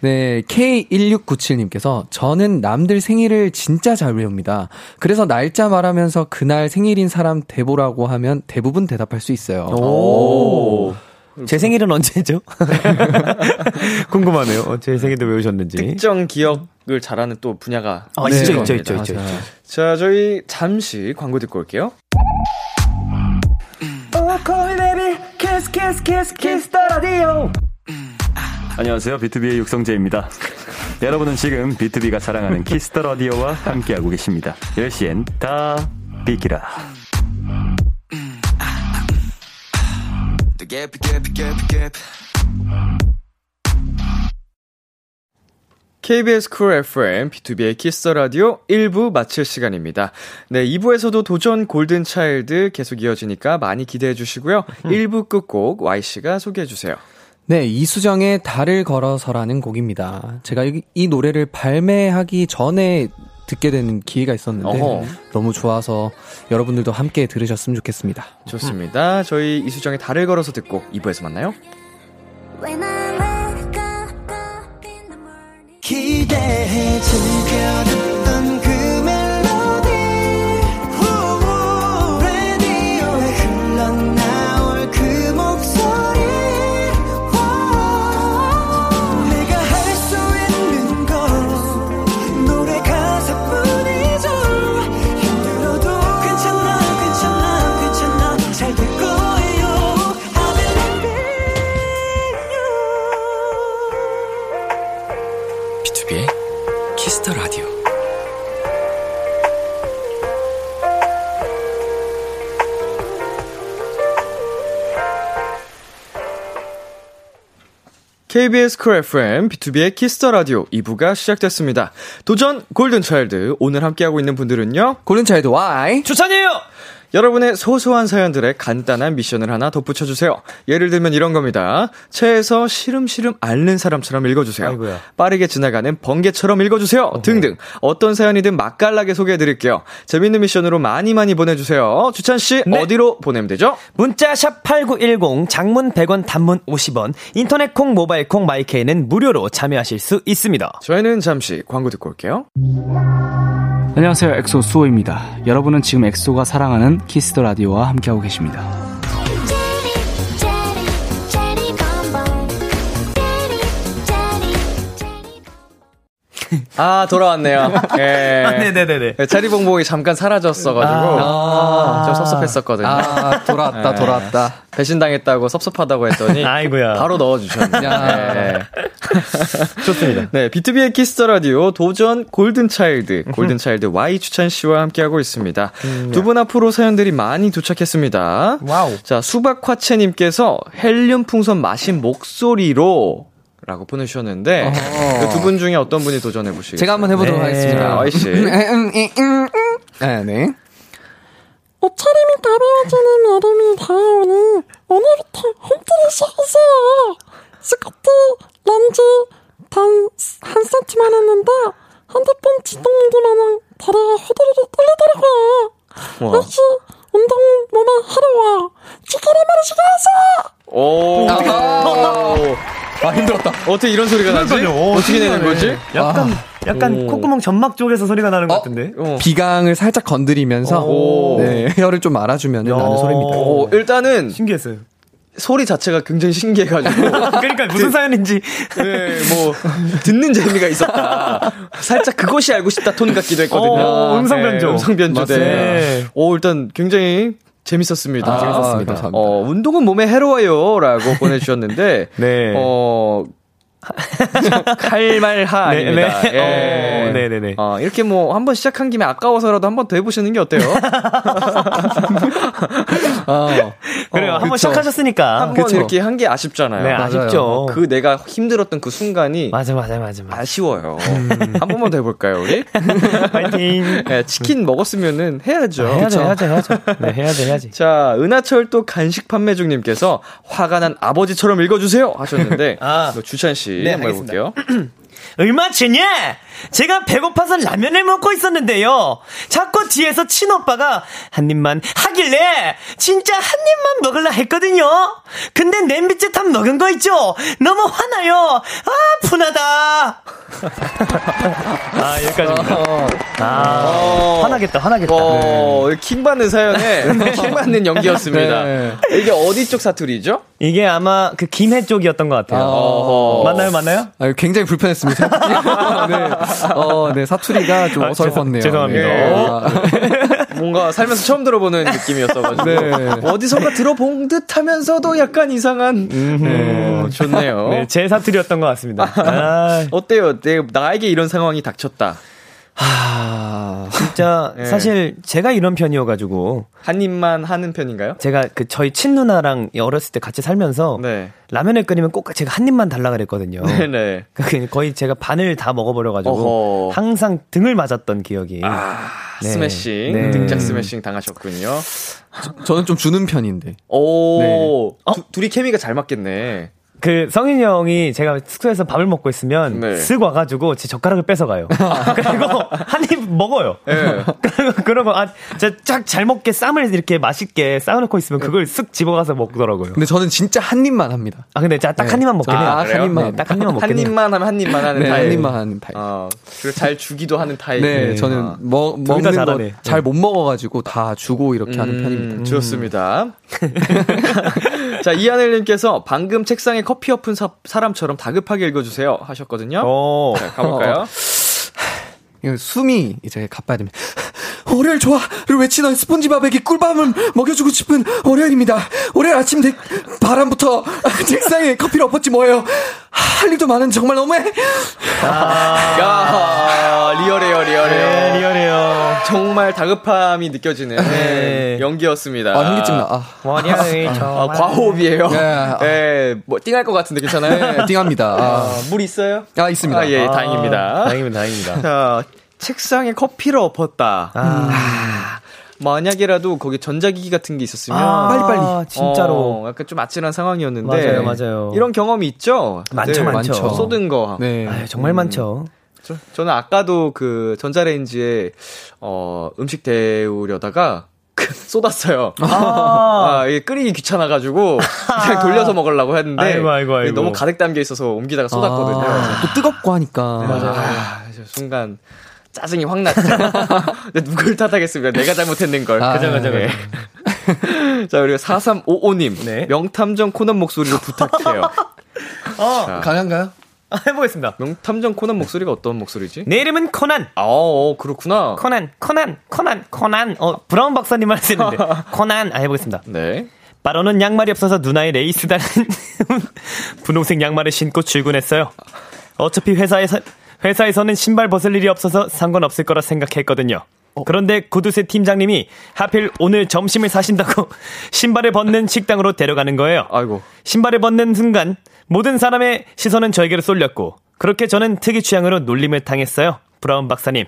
네, K1697님께서 저는 남들 생일을 진짜 잘 외웁니다. 그래서 날짜 말하면서 그날 생일인 사람 대보라고 하면 대부분 대답할 수 있어요. 오. 제 생일은 언제죠? 궁금하네요. 어, 제 생일도 외우셨는지. 특정 기억을 잘하는 또 분야가 아, 네. 있죠, 있죠. 있죠, 있죠. 있죠. 자, 저희 잠시 광고 듣고 올게요. 안녕하세요. 비투비의 육성재입니다. 여러분은 지금 비투비가 자랑하는 키스 더 라디오와 함께하고 계십니다. 10시엔 다 비키라. KBS 쿨 FM, 비투비의 키스 더 라디오 1부 마칠 시간입니다. 네, 2부에서도 도전 골든 차일드 계속 이어지니까 많이 기대해 주시고요. 1부 끝곡 Y씨가 소개해 주세요. 네, 이수정의 달을 걸어서라는 곡입니다. 제가 이, 이 노래를 발매하기 전에 듣게 되는 기회가 있었는데 어허. 너무 좋아서 여러분들도 함께 들으셨으면 좋겠습니다. 좋습니다. 저희 이수정의 달을 걸어서 듣고 2부에서 만나요. 기대해 즐겨 듣던 KBS 쿨 FM, 비투비의 키스 더 라디오 2부가 시작됐습니다. 도전 골든차일드. 오늘 함께하고 있는 분들은요. 골든차일드 Y. 주찬이에요! 여러분의 소소한 사연들에 간단한 미션을 하나 덧붙여 주세요. 예를 들면 이런 겁니다. 차에서 시름시름 앓는 사람처럼 읽어 주세요. 아이고야. 빠르게 지나가는 번개처럼 읽어 주세요. 등등. 어떤 사연이든 맛깔나게 소개해 드릴게요. 재밌는 미션으로 많이 많이 보내 주세요. 주찬 씨, 네. 어디로 보내면 되죠? 문자 샵 8910 장문 100원 단문 50원 인터넷 콩 모바일 콩 마이케이는 무료로 참여하실 수 있습니다. 저희는 잠시 광고 듣고 올게요. 안녕하세요. 엑소 수호입니다. 여러분은 지금 엑소가 사랑하는 키스 더 라디오와 함께하고 계십니다. 아, 돌아왔네요. 예. 네네네네. 자리봉봉이 잠깐 사라졌어가지고. 아. 좀 섭섭했었거든요. 아, 돌아왔다, 네. 돌아왔다. 배신당했다고 섭섭하다고 했더니. 아이고야. 바로 넣어주셨네. 야. 네. 좋습니다. 네, 비투비의 키스 더 라디오 도전 골든차일드, 골든차일드 Y 주찬 씨와 함께하고 있습니다. 두분 앞으로 사연들이 많이 도착했습니다. 와우. 자, 수박화채님께서 헬륨 풍선 마신 목소리로 라고 보내주셨는데, 그 두 분 중에 어떤 분이 도전해 보시겠어요? 제가 한번 해보도록 네. 하겠습니다. Y 씨. 네, 네. 옷차림이 가벼워지는 여름이 다가오니 오늘부터 홈트를 시작했어요. 스커트, 렌즈 단한 센티만 했는데 핸드폰 지동기 마냥 다리가 후들후들 떨리더라고요. 와. 역시 운동 몸에 하루와 치킨을 마시게 해서 오. 아, 힘들었다. 어떻게 이런 소리가 나지? 어 떻게 되는 거지? 약간 약간 오. 콧구멍 점막 쪽에서 소리가 나는 것 같은데. 어. 비강을 살짝 건드리면서 오. 네, 혀를 좀 알아주면 야. 나는 소리입니다. 오, 일단은 신기했어요. 소리 자체가 굉장히 신기해가지고. 그러니까 무슨 사연인지 네, 뭐, 듣는 재미가 있었다. 살짝 그것이 알고 싶다 톤 같기도 했거든요. 어, 음성 변조. 네, 음성 변조대. 맞습니다. 오, 일단 굉장히 재밌었습니다. 아, 재밌었습니다. 감사합니다. 어, 운동은 몸에 해로워요. 라고 보내주셨는데, 네. 어, 칼말하 네, 아닙니다. 네. 예. 어, 네네네. 어, 이렇게 뭐, 한번 시작한 김에 아까워서라도 한번 더 해보시는 게 어때요? 어. 그래요. 어, 한번. 시작하셨으니까. 한번. 이렇게 한 게 아쉽잖아요. 네, 아쉽죠. 그 내가 힘들었던 그 순간이 맞아 맞아 맞아 맞아. 아쉬워요. 한 번만 더 해볼까요, 우리? 파이팅. 네, 치킨 먹었으면은 해야죠. 해야죠 그쵸? 해야죠 해야죠. 네 해야죠 해야지. 자, 은하철도 간식 판매 중님께서 화가 난 아버지처럼 읽어주세요 하셨는데, 아. 이거 주찬 씨 네, 한번. 해볼게요. 얼마 전에 제가 배고파서 라면을 먹고 있었는데요. 자꾸 뒤에서 친오빠가 한 입만 하길래 진짜 한 입만 먹을라 했거든요. 근데 냄비째 다 먹은 거 있죠? 너무 화나요. 아, 분하다. 아, 여기까지입니다. 아, 화나겠다, 화나겠다. 어, 킹 받는 사연에 킹 받는 연기였습니다. 네. 이게 어디 쪽 사투리죠? 이게 아마 그 김해 쪽이었던 것 같아요. 어허. 맞나요, 맞나요? 아, 굉장히 불편했습니다. 네. 어, 네, 사투리가 좀 아, 어설펐네요. 죄송- 죄송합니다. 네. 어? 아, 뭔가 살면서 처음 들어보는 느낌이었어가지고 네. 어디선가 들어본 듯하면서도 약간 이상한 어, 좋네요. 네, 제 사투리였던 것 같습니다. 아, 어때요? 내, 나에게 이런 상황이 닥쳤다. 아, 진짜 네. 사실 제가 이런 편이어가지고 한 입만 하는 편인가요? 제가 그 저희 친누나랑 어렸을 때 같이 살면서 네. 라면을 끓이면 꼭 제가 한 입만 달라 그랬거든요. 네네. 그 거의 제가 반을 다 먹어버려가지고 어허. 항상 등을 맞았던 기억이. 아, 네. 스매싱. 네. 등짝 스매싱 당하셨군요. 저 는 좀 주는 편인데. 오, 네. 두- 둘이 케미가 잘 맞겠네. 그 성윤이 형이 제가 숙소에서 밥을 먹고 있으면 네. 쓱 와가지고 제 젓가락을 뺏어가요. 그리고 한 입 먹어요. 네. 그리고 그러고 아, 쫙잘 먹게 쌈을 이렇게 맛있게 쌓아놓고 있으면 그걸 쓱 집어가서 먹더라고요. 근데 저는 진짜 한 입만 합니다. 아 근데 딱한 네. 입만 먹긴 해요. 아, 한 입만. 네, 딱한 입만 먹긴 한 해요. 입만 하면 한 입만 하는 네, 타입. 한 입만 하는 타입. 어, 그리고 잘 주기도 하는 타입. 네, 저는 아. 먹, 먹는 거. 잘 못 먹어가지고 다 주고 이렇게 하는 편입니다. 음, 좋습니다. 자, 이하늘님께서 방금 책상에 커피 엎은 사, 사람처럼 다급하게 읽어주세요 하셨거든요. 어. 자, 가볼까요? 이거 숨이 이제 가빠야 됩니다. 월요일 좋아를 외치던 스폰지밥에게 꿀밤을 먹여주고 싶은 월요일입니다. 월요일 아침 대, 바람부터 책상에 커피를 엎었지 뭐예요. 할 일도 많은 정말 너무해. 야, 리얼해요, 리얼해요. 네, 리얼해요. 정말 다급함이 느껴지는 네. 연기였습니다. 아, 현기증 나. 아, 월요일 아, 정말. 과호흡이에요. 네. 네, 뭐 띵할 것 같은데 괜찮아요? 네, 띵합니다. 아, 아, 물 있어요? 아, 있습니다. 아, 예, 아, 다행입니다. 다행입니다, 다행입니다. 자, 책상에 커피를 엎었다. 아, 만약이라도 거기 전자기기 같은 게 있었으면 아, 빨리빨리. 진짜로. 어, 약간 좀 아찔한 상황이었는데 맞아요, 맞아요. 이런 경험이 있죠? 많죠, 다들 많죠. 쏟은 거. 네. 아유, 정말 많죠. 저, 저는 아까도 그 전자레인지에 어, 음식 데우려다가 그 쏟았어요. 아, 아, 이게 끓이기 귀찮아가지고 그냥 돌려서 먹으려고 했는데 아이고, 아이고, 아이고. 너무 가득 담겨 있어서 옮기다가 쏟았거든요. 아, 또 뜨겁고 하니까. 아, 저 순간 짜증이 확 났죠. 근데 누굴 탓하겠습니까? 내가 잘못했는 걸. 아, 그죠, 그죠, 네. 그죠. 자, 그리고 4355님. 네. 명탐정 코난 목소리로 부탁해요. 어, 자, 가능한가요? 해보겠습니다. 명탐정 코난 목소리가 어떤 목소리지? 내 이름은 코난. 아, 어, 그렇구나. 코난, 코난, 코난, 코난. 어, 브라운 박사님 하시는데. 코난. 아, 해보겠습니다. 네. 빠로는 양말이 없어서 누나의 레이스 달린 분홍색 양말을 신고 출근했어요. 어차피 회사에서, 회사에서는 신발 벗을 일이 없어서 상관없을 거라 생각했거든요. 그런데 구두쇠 팀장님이 하필 오늘 점심을 사신다고 신발을 벗는 식당으로 데려가는 거예요. 아이고. 신발을 벗는 순간 모든 사람의 시선은 저에게로 쏠렸고 그렇게 저는 특이 취향으로 놀림을 당했어요. 브라운 박사님.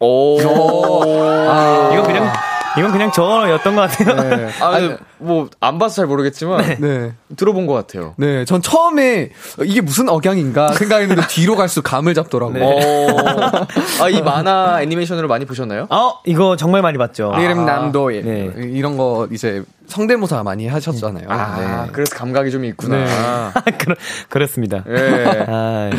오. 아, 이건 그냥 이건 그냥 저였던 것 같아요. 네. 아, 뭐, 안 봐서 잘 모르겠지만, 네. 들어본 것 같아요. 네, 전 처음에 이게 무슨 억양인가 생각했는데 뒤로 갈수록 감을 잡더라고요. 어. 아, 이 만화 애니메이션으로 많이 보셨나요? 어 이거 정말 많이 봤죠. 내 이름 남도일 네. 이런 거 이제 성대모사 많이 하셨잖아요. 아, 네. 그래서 감각이 좀 있구나. 그렇, 그렇습니다. 예. 아,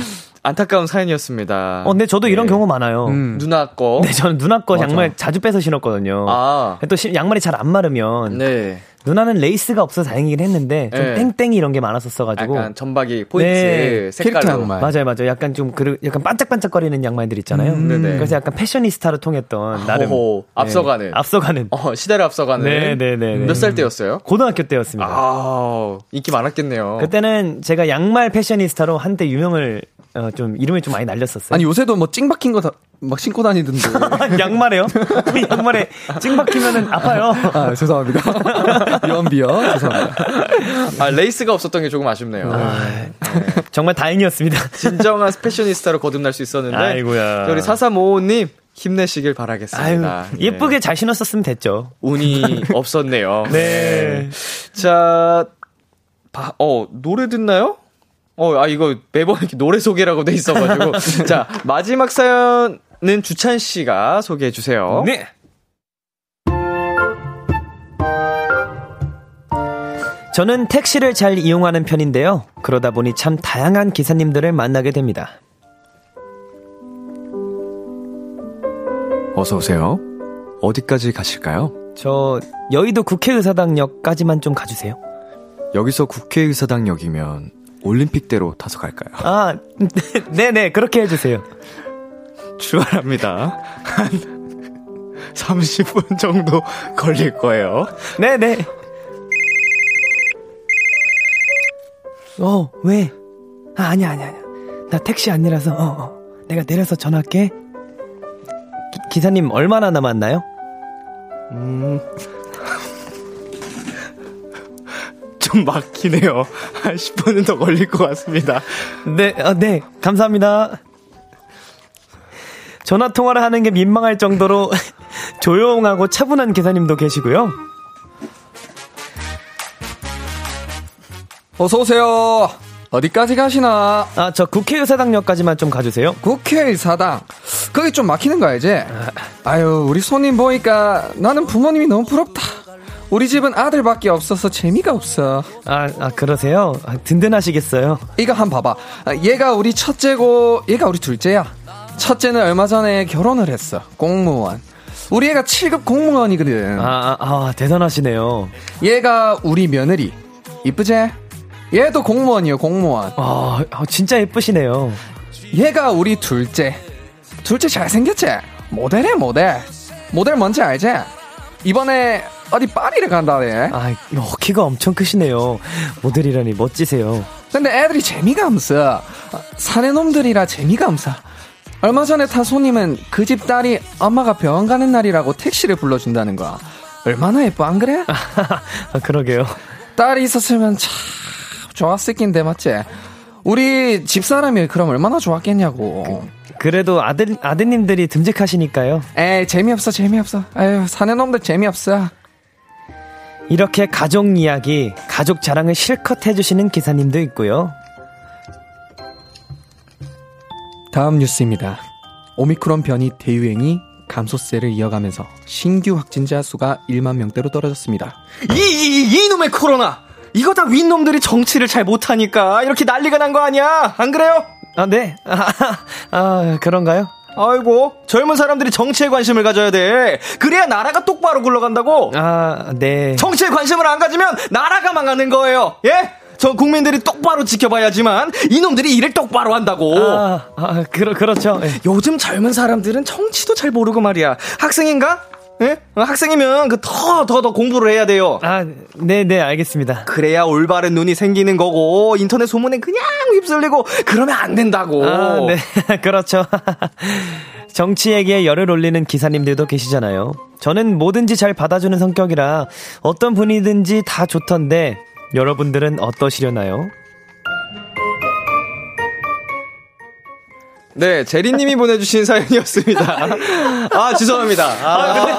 안타까운 사연이었습니다. 어, 근데 저도 이런 네. 경우 많아요. 음. 누나 거. 네, 저는 누나 거 양말 자주 빼서 신었거든요. 아. 또 시- 양말이 잘 안 마르면 네. 누나는 레이스가 없어서 다행이긴 했는데 좀 네. 땡땡이 이런 게 많았었어가지고 약간 점박이 포인트 네. 캐릭터 양말. 맞아요, 맞아요. 약간 좀 그, 약간 반짝반짝거리는 양말들 있잖아요. 음, 네네. 그래서 약간 패셔니스타로 통했던 나름 호호, 앞서가는. 네, 앞서가는 어, 시대를 앞서가는. 네, 네, 네, 네. 몇 살 때였어요? 고등학교 때였습니다. 아, 인기 많았겠네요. 그때는 제가 양말 패셔니스타로 한때 유명을 어, 좀 이름을 좀 많이 날렸었어요. 아니 요새도 뭐 찡 박힌 거 막 신고 다니던데. 양말에요? 그 양말에 찡 박히면은 아파요. 아 죄송합니다. 유언비어 죄송합니다. 아, 레이스가 없었던 게 조금 아쉽네요. 정말 다행이었습니다. 진정한 패셔니스타로 거듭날 수 있었는데. 아이고야. 자, 우리 4355님, 힘내시길 아유, 바라겠습니다. 예쁘게 네. 잘 신었었으면 됐죠. 운이 없었네요. 네. 자, 바- 어, 노래 듣나요? 어, 아, 이거 매번 이렇게 노래 소개라고 돼 있어가지고. 자, 마지막 사연은 주찬 씨가 소개해 주세요. 네. 저는 택시를 잘 이용하는 편인데요. 그러다 보니 참 다양한 기사님들을 만나게 됩니다. 어서 오세요. 어디까지 가실까요? 저 여의도 국회의사당역까지만 좀 가주세요. 여기서 국회의사당역이면 올림픽대로 타서 갈까요? 아, 네네 그렇게 해주세요. 출발합니다. 한 30분 정도 걸릴 거예요. 네네. 어, 왜? 아, 아니야, 아니야, 아니야. 나 택시 아니라서, 어, 어. 내가 내려서 전화할게. 기, 사님 얼마나 남았나요? 음. 좀 막히네요. 한 10분은 더 걸릴 것 같습니다. 네, 어, 네, 감사합니다. 전화 통화를 하는 게 민망할 정도로 조용하고 차분한 기사님도 계시고요. 어서 오세요. 어디까지 가시나? 아, 저 국회의사당역까지만 좀 가주세요. 국회의사당. 거기 좀 막히는 거 알지? 아유, 우리 손님 보니까 나는 부모님이 너무 부럽다. 우리 집은 아들밖에 없어서 재미가 없어. 아, 아 그러세요? 아, 든든하시겠어요. 이거 한번 봐봐. 아, 얘가 우리 첫째고 얘가 우리 둘째야. 첫째는 얼마 전에 결혼을 했어. 공무원. 우리 애가 7급 공무원이거든. 아, 아, 아, 대단하시네요. 얘가 우리 며느리. 이쁘지? 얘도 공무원이요, 공무원. 아, 아, 진짜 예쁘시네요. 얘가 우리 둘째. 둘째 잘생겼지? 모델해, 모델. 모델 뭔지 알지? 이번에 어디 파리를 간다네. 아, 어, 키가 엄청 크시네요. 모델이라니 멋지세요. 근데 애들이 재미가 없어. 사내 놈들이라 재미가 없어. 얼마 전에 탄 손님은 그 집 딸이 엄마가 병원 가는 날이라고 택시를 불러준다는 거야. 얼마나 예뻐, 안 그래? 아, 그러게요. 딸이 있었으면 참 좋았을 낀데, 맞지? 우리 집사람이 그럼 얼마나 좋았겠냐고. 그 래도 아들, 아드님들이 듬직하시니까요. 에이, 재미없어, 재미없어. 에휴, 사내 놈들 재미없어. 이렇게 가족 이야기, 가족 자랑을 실컷 해주시는 기사님도 있고요. 다음 뉴스입니다. 오미크론 변이 대유행이 감소세를 이어가면서 신규 확진자 수가 1만 명대로 떨어졌습니다. 이, 이, 이, 이놈의 코로나! 이거 다 윗놈들이 정치를 잘 못하니까 이렇게 난리가 난 거 아니야? 안 그래요? 아, 네. 아, 아, 그런가요? 아이고, 젊은 사람들이 정치에 관심을 가져야 돼. 그래야 나라가 똑바로 굴러간다고. 아, 네. 정치에 관심을 안 가지면 나라가 망하는 거예요. 예? 저 국민들이 똑바로 지켜봐야지만 이놈들이 일을 똑바로 한다고. 아, 아 그러, 그렇죠. 예. 요즘 젊은 사람들은 정치도 잘 모르고 말이야. 학생인가? 예? 어, 학생이면 그 더 더 더 공부를 해야 돼요. 아, 네, 네, 알겠습니다. 그래야 올바른 눈이 생기는 거고 인터넷 소문에 그냥 휩쓸리고 그러면 안 된다고. 아, 네, 그렇죠. 정치 얘기에 열을 올리는 기사님들도 계시잖아요. 저는 뭐든지 잘 받아주는 성격이라 어떤 분이든지 다 좋던데 여러분들은 어떠시려나요? 네, 제리님이 보내주신 사연이었습니다. 아, 죄송합니다. 아,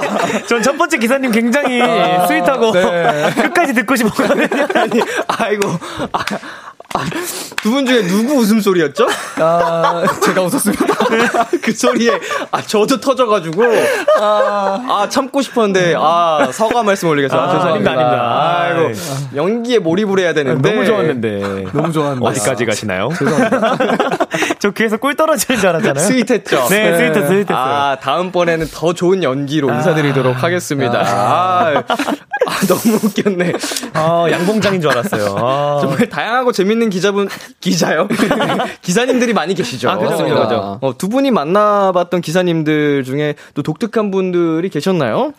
전 첫 번째 기사님 굉장히 sweet하고 끝까지 듣고 싶었거든요. 아니, 아이고. 아, 아, 두 분 중에 누구 웃음소리였죠? 아, 제가 웃었습니다. 그 소리에, 아, 저도 터져가지고, 아, 아, 참고 싶었는데, 아, 사과 말씀 올리겠습니다. 아, 죄송합니다. 아닙니다, 아닙니다. 아이고, 연기에 몰입을 해야 되는데. 너무 좋았는데. 너무 좋았는데. 어디까지 가시나요? 저 귀에서 꿀 떨어지는 줄 알았잖아요. 스윗했죠? 네, 스윗했어요, 스윗했어요. 아, 다음번에는 더 좋은 연기로 인사드리도록 하겠습니다. 아, 아, 너무 웃겼네. 아, 양봉장인 줄 알았어요. 아. 정말 다양하고 재밌는 기자분, 기자요? 기사님들이 많이 계시죠. 아, 그죠, 맞아. 그죠. 어, 두 분이 만나봤던 기사님들 중에 또 독특한 분들이 계셨나요?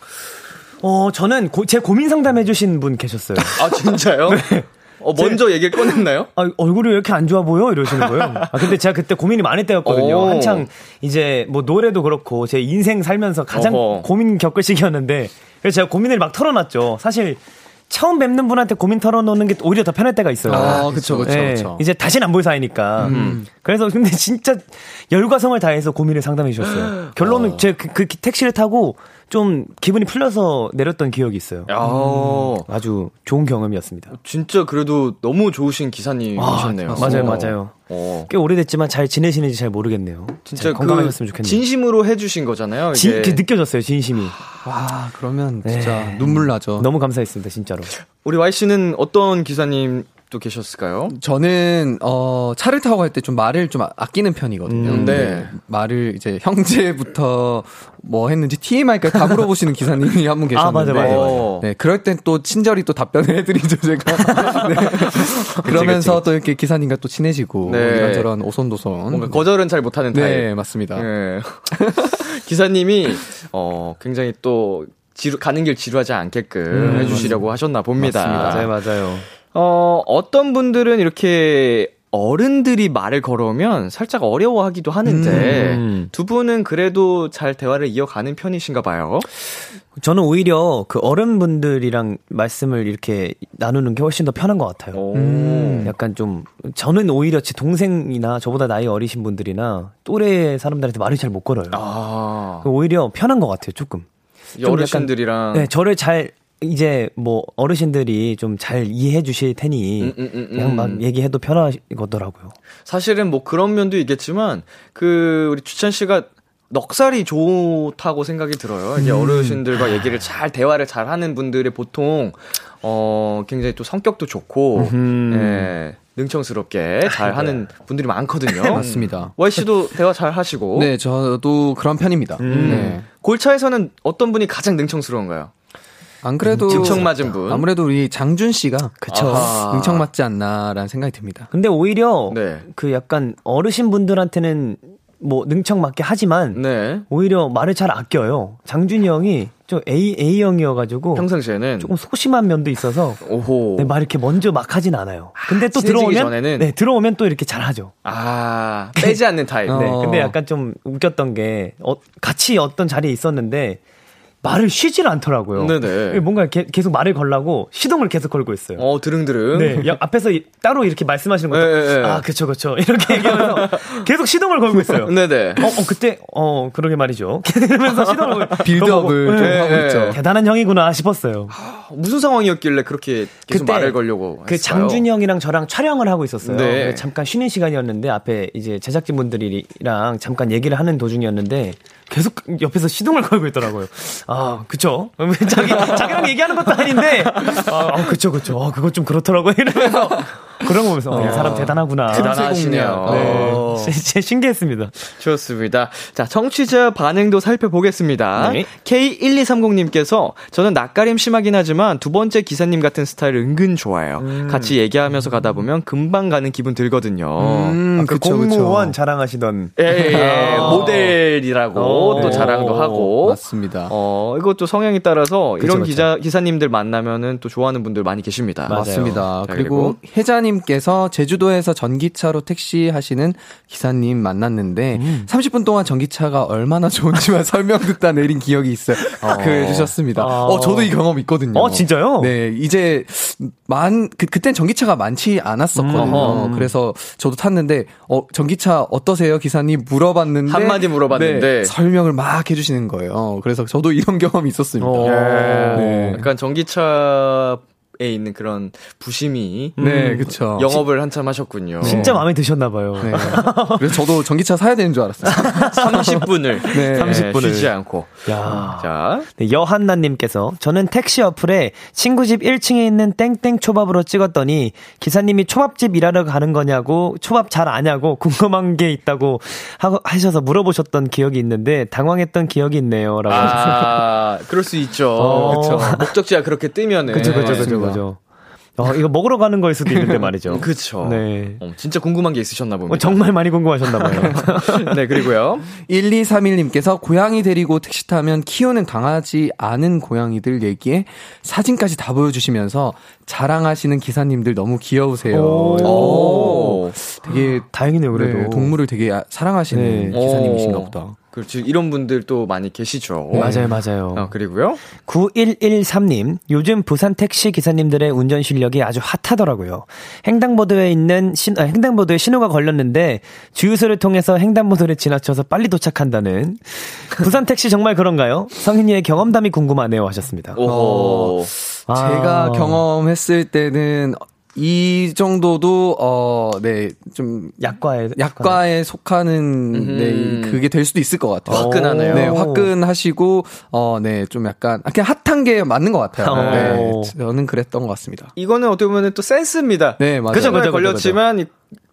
어, 저는 고- 제 고민 상담해주신 분 계셨어요. 아, 진짜요? 어, 먼저 얘기를 꺼냈나요? 아, 얼굴이 왜 이렇게 안 좋아 보여? 이러시는 거예요. 아, 근데 제가 그때 고민이 많을 때였거든요. 오. 한창 이제 뭐 노래도 그렇고 제 인생 살면서 가장 어허. 고민 겪을 시기였는데 그래서 제가 고민을 막 털어놨죠. 사실 처음 뵙는 분한테 고민 털어놓는 게 오히려 더 편할 때가 있어요. 아, 그쵸, 그쵸, 예, 그쵸. 이제 다시는 안 볼 사이니까. 그래서 근데 진짜 열과 성을 다해서 고민을 상담해 주셨어요. 결론은 제가 그, 그 택시를 타고 좀 기분이 풀려서 내렸던 기억이 있어요. 아, 아주 좋은 경험이었습니다. 진짜 그래도 너무 좋으신 기사님이셨네요. 맞아요, 맞아요. 어. 꽤 오래됐지만 잘 지내시는지 잘 모르겠네요. 진짜 잘그 건강하셨으면 좋겠네요. 진심으로 해주신 거잖아요. 진, 이게. 그 느껴졌어요, 진심이. 와, 그러면 진짜 네. 눈물 나죠. 너무 감사했습니다, 진짜로. 우리 Y 씨는 어떤 기사님 또 계셨을까요? 저는 어 차를 타고 갈 때 좀 말을 좀 아- 아끼는 편이거든요. 음, 네. 네. 말을 이제 형제부터 뭐 했는지 TMI까지 다 물어보시는 기사님이 한 분 계셨는데. 아, 맞아요, 맞아요, 맞아요. 네, 그럴 땐 또 친절히 또 답변을 해드리죠 제가. 네. 그러면서 또 이렇게 기사님과 또 친해지고 네. 이런저런 오손도손. 뭔가 거절은 잘 못하는 타입. 네, 맞습니다. 예. 기사님이 어 굉장히 또 지루, 가는 길 지루하지 않게끔 해주시려고 하셨나 봅니다. 맞아요, 맞아요. 어 어떤 분들은 이렇게 어른들이 말을 걸어오면 살짝 어려워하기도 하는데 음. 두 분은 그래도 잘 대화를 이어가는 편이신가 봐요. 저는 오히려 그 어른분들이랑 말씀을 이렇게 나누는 게 훨씬 더 편한 것 같아요. 오. 음, 약간 좀, 저는 오히려 제 동생이나 저보다 나이 어리신 분들이나 또래 사람들한테 말을 잘 못 걸어요. 아 오히려 편한 것 같아요, 조금. 이 어르신들이랑 네, 저를 잘 이제 뭐 어르신들이 좀 잘 이해해 주실 테니 음, 음, 음, 그냥 음. 막 얘기해도 편하거더라고요. 사실은 뭐 그런 면도 있겠지만 그 우리 주찬 씨가 넉살이 좋다고 생각이 들어요. 이제 어르신들과 얘기를 잘 대화를 잘 하는 분들이 보통 어 굉장히 또 성격도 좋고 예, 능청스럽게 잘 하는 분들이 많거든요. 맞습니다. Y 씨도 대화 잘 하시고 네, 저도 그런 편입니다. 음. 네. 골차에서는 어떤 분이 가장 능청스러운가요? 안 그래도 능청 맞은 분. 아무래도 우리 장준 씨가 그쵸. 아하. 능청 맞지 않나라는 생각이 듭니다. 근데 오히려 네. 그 약간 어르신 분들한테는 뭐 능청 맞게 하지만 네. 오히려 말을 잘 아껴요. 장준이 형이 좀 A A형이어가지고 평상시에는 조금 소심한 면도 있어서 오호. 네, 말 이렇게 먼저 막 하진 않아요. 근데 또 친해지기 들어오면 전에는? 네 들어오면 또 이렇게 잘 하죠. 아, 빼지 않는 타입. 어. 네, 근데 약간 좀 웃겼던 게 어, 같이 어떤 자리에 있었는데 말을 쉬질 않더라고요. 네네. 뭔가 게- 계속 말을 걸라고 시동을 계속 걸고 있어요. 어, 드릉드릉. 네, 야, 앞에서 이- 따로 이렇게 말씀하시는 것도 네, 네, 네. 아, 그쵸, 그쵸. 이렇게 얘기하면서 계속 시동을 걸고 있어요. 네네. 어, 어, 그때, 어, 그러게 말이죠. 이러면서 시동을 걸- 빌드업을 네, 하고 네. 있죠. 대단한 형이구나 싶었어요. 무슨 상황이었길래 그렇게 계속 말을 걸려고 그 했을까요? 장준이 형이랑 저랑 촬영을 하고 있었어요. 네. 근데 잠깐 쉬는 시간이었는데 앞에 이제 제작진분들이랑 잠깐 얘기를 하는 도중이었는데 계속 옆에서 시동을 걸고 있더라고요. 아, 그쵸. 자기, 자기랑 얘기하는 것도 아닌데, 아, 아, 그쵸, 그쵸. 아, 그거 좀 그렇더라고요. 이러면서. 그런 거 보면서, 어, 이 사람 대단하구나. 대단하시네요. 네. 어. 진짜 신기했습니다. 좋습니다. 자, 청취자 반응도 살펴보겠습니다. 네. K1230님께서 저는 낯가림 심하긴 하지만 두 번째 기사님 같은 스타일 은근 좋아요. 음. 같이 얘기하면서 가다 보면 금방 가는 기분 들거든요. 음, 아까 그쵸, 공무원 그쵸. 자랑하시던. 예, 예, 예. 아. 모델이라고 어. 또 자랑도 하고. 맞습니다. 어, 이것도 성향에 따라서 이런 그쵸. 기자, 기사님들 만나면은 또 좋아하는 분들 많이 계십니다. 맞아요. 맞습니다. 자, 그리고 혜자님 께서 제주도에서 전기차로 택시 하시는 기사님 만났는데 음. 30분 동안 전기차가 얼마나 좋은지만 설명 듣다 내린 기억이 있어요. 그 해주셨습니다. 아. 어, 저도 이 경험 있거든요. 어, 진짜요? 네, 이제 만 그, 그땐 전기차가 많지 않았었거든요. 음. 그래서 저도 tas는데 어, 전기차 어떠세요, 기사님 물어봤는데 한마디 물어봤는데. 네, 설명을 막 해주시는 거예요. 그래서 저도 이런 경험이 있었습니다. 어. 네. 약간 전기차에 있는 그런 부심이 네, 그쵸. 영업을 한참 하셨군요. 진짜 마음에 드셨나 봐요. 네. 그래서 저도 전기차 사야 되는 줄 알았어요. 30분을 네. 30분을. 쉬지 않고. 야. 자, 네, 여한나 님께서 저는 택시 어플에 친구 집 1층에 있는 땡땡 초밥으로 찍었더니 기사님이 초밥집 일하러 가는 거냐고 초밥 잘 아냐고 궁금한 게 있다고 하고 하셔서 물어보셨던 기억이 있는데 당황했던 기억이 있네요라고. 아, 그럴 수 있죠. 어. 그쵸. 목적지가 그렇게 뜨면은. 그죠 그죠 그죠 그죠. 어 이거 먹으러 가는 거일 수도 있는데 말이죠. 그쵸. 네. 어, 진짜 궁금한 게 있으셨나 봅니다. 어, 정말 많이 궁금하셨나 봐요. 네, 그리고요. 1231님께서 고양이 데리고 택시 타면 키우는 강아지 아는 고양이들 얘기에 사진까지 다 보여주시면서 자랑하시는 기사님들 너무 귀여우세요. 오. 되게 다행이네요 그래도. 네, 동물을 되게 아- 사랑하시는 네. 기사님이신가 오. 보다. 그렇죠. 이런 분들 또 많이 계시죠. 맞아요 맞아요. 어, 그리고요. 9113님, 요즘 부산 택시 기사님들의 운전 실력이 아주 핫하더라고요. 횡단보도에 있는 신, 아, 횡단보도에 신호가 걸렸는데 주유소를 통해서 횡단보도를 지나쳐서 빨리 도착한다는. 부산 택시 정말 그런가요? 성인이의 경험담이 궁금하네요 하셨습니다. 오호. 아. 제가 경험했을 때는 이 정도도 어네좀 약과에 약과에 속하는 네 그게 될 수도 있을 것 같아요. 화끈하네요. 네, 화끈하시고 어네좀 약간 그냥 핫한 게 맞는 것 같아요. 어. 네, 저는 그랬던 것 같습니다. 이거는 어떻게 보면 또 센스입니다. 네, 맞아요. 그죠, 그죠, 그죠, 걸렸지만 이-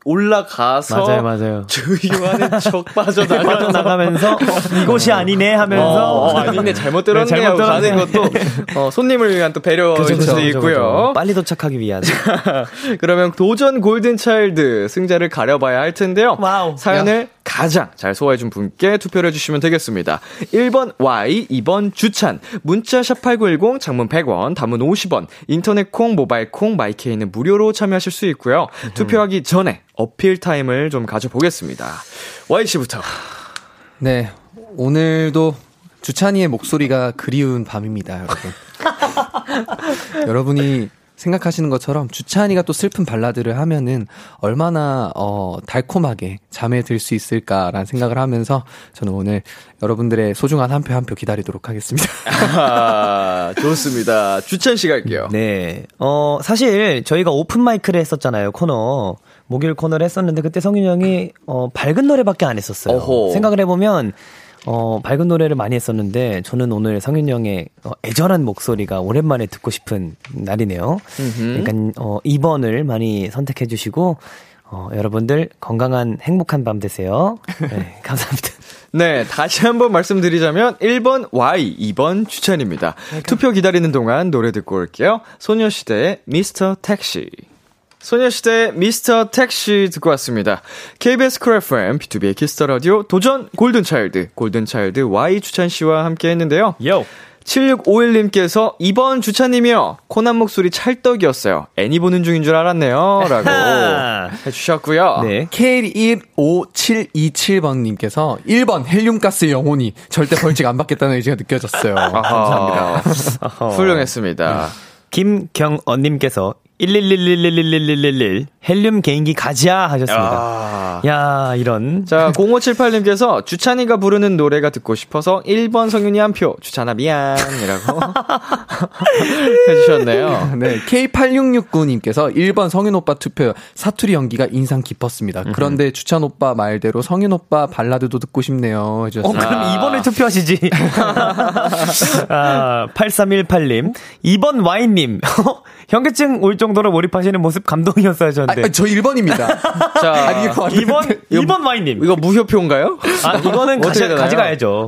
올라가서 맞아요 맞아요. 주유하는 척 빠져나가서 빠져나가면서 이곳이 아니네 하면서 어, 아니네 잘못 네, 들었네 잘못 하고 들었네. 가는 것도 어, 손님을 위한 또 배려일 그죠, 그죠, 수도 있고요. 그죠. 빨리 도착하기 위한. 그러면 도전 골든 차일드 승자를 가려봐야 할 텐데요. 와우. 사연을 가장 잘 소화해준 분께 투표를 해주시면 되겠습니다. 1번 Y, 2번 주찬, 문자 샵8910, 장문 100원, 단문 50원, 인터넷 콩, 모바일 콩, 마이케이는 무료로 참여하실 수 있고요. 투표하기 전에 어필 타임을 좀 가져보겠습니다. Y씨부터. 네 오늘도 주찬이의 목소리가 그리운 밤입니다, 여러분. 여러분이 생각하시는 것처럼 주찬이가 또 슬픈 발라드를 하면은 얼마나 어 달콤하게 잠에 들 수 있을까라는 생각을 하면서 저는 오늘 여러분들의 소중한 한 표 한 표 기다리도록 하겠습니다. 아, 좋습니다. 주찬 씨 갈게요. 네. 어, 사실 저희가 오픈 마이크를 했었잖아요, 코너. 목요일 코너를 했었는데 그때 성윤 형이 어, 밝은 노래밖에 안 했었어요. 어호. 생각을 해보면 어, 밝은 노래를 많이 했었는데 저는 오늘 성윤 형의 어, 애절한 목소리가 오랜만에 듣고 싶은 날이네요. 그러니까 어, 2번을 많이 선택해 주시고 어, 여러분들 건강한 행복한 밤 되세요. 네, 감사합니다. 네, 다시 한번 말씀드리자면 1번 Y, 2번 추천입니다. 투표 기다리는 동안 노래 듣고 올게요. 소녀시대의 미스터 택시. 소녀시대 미스터 택시 듣고 왔습니다. KBS 쿨 FM, 비투비의 키스 더 라디오, 도전 골든차일드, 골든차일드 Y 주찬씨와 함께 했는데요. 요. 7651님께서 2번 주찬님이요. 코난 목소리 찰떡이었어요. 애니 보는 중인 줄 알았네요. 라고 해주셨고요. 네. K15727번님께서 1번 헬륨가스 영혼이 절대 벌칙 안 받겠다는 의지가 느껴졌어요. 감사합니다. 훌륭했습니다. 김경언님께서 111111111 헬륨 개인기 가자 하셨습니다. 아. 야 이런. 자, 0578님께서 주찬이가 부르는 노래가 듣고 싶어서 1번 성윤이 한 표, 주찬아 미안이라고 해주셨네요. 네, K8669님께서 1번 성윤 오빠 투표 사투리 연기가 인상 깊었습니다. 그런데 주찬 오빠 말대로 성윤 오빠 발라드도 듣고 싶네요. 어, 해주셨어요. 그럼 2번을 투표하시지. 아, 8318님. 2번 와인님. 현기증 올 정도로 몰입하시는 모습 감동이었어요, 아, 저한테. 아, 저 1번입니다. 자, 아니, 이거 안 2번, 2번 와인님. 이거 무효표인가요? 아, 이거는 되나요? 가져가야죠.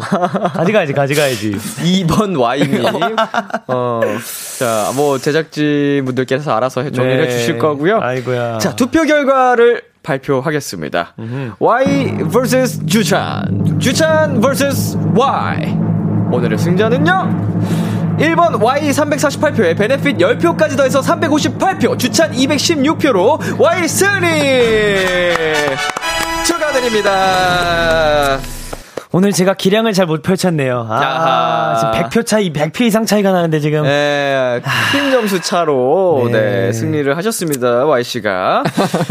가져가야지, 가져가야지. 2번 와이님. 어, 자, 뭐, 제작진분들께서 알아서 해- 정리를 네. 해주실 거고요. 아이고야. 자, 투표 결과를 발표하겠습니다. Y vs 주찬. 주찬 vs Y. 오늘의 승자는요? 1번 Y 348표에 베네핏 10표까지 더해서 358표, 주찬 216표로 Y 승리! 축하드립니다. 오늘 제가 기량을 잘 못 펼쳤네요. 아, 야하. 지금 100표 차이, 100표 이상 차이가 나는데 지금. 네, 큰 점수 차로 네. 네. 승리를 하셨습니다. Y 씨가.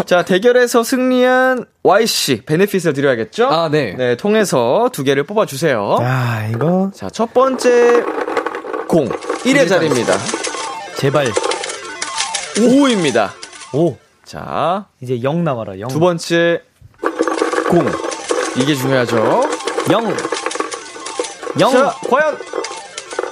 자, 대결에서 승리한 Y 씨 베네핏을 드려야겠죠? 아, 네. 네, 통해서 두 개를 뽑아 주세요. 아, 이거. 자, 첫 번째 공 1의 자리입니다. 제발. 5입니다. 오. 자, 이제 0 나와라, 0. 두 번째 공. 이게 중요하죠. 0. 0. 자, 과연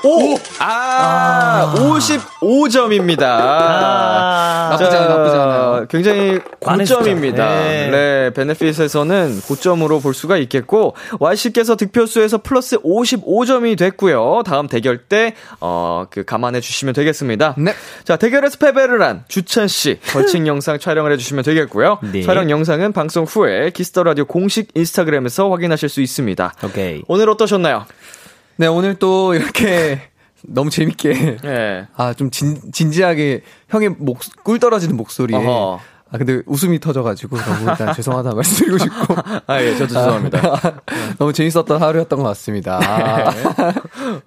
5! 아, 55점입니다. 아. 나쁘지 않아요, 나쁘지 않아요. 굉장히? 고점입니다. 네. 네. 베네핏에서는 고점으로 볼 수가 있겠고, Y씨께서 득표수에서 플러스 55점이 됐고요. 다음 대결 때, 어, 그, 감안해 주시면 되겠습니다. 네. 자, 대결에서 패배를 한 주찬씨, 벌칙 영상 촬영을 해주시면 되겠고요. 네. 촬영 영상은 방송 후에 키스 더 라디오 공식 인스타그램에서 확인하실 수 있습니다. 오케이. 오늘 어떠셨나요? 네, 오늘 또 이렇게 너무 재밌게 예. 아, 좀 진, 진지하게 형의 목, 꿀 떨어지는 목소리에 어허. 아, 근데 웃음이 터져가지고 너무 일단 죄송하다 말씀드리고 싶고. 아, 예, 저도 죄송합니다. 너무 재밌었던 하루였던 것 같습니다. 아,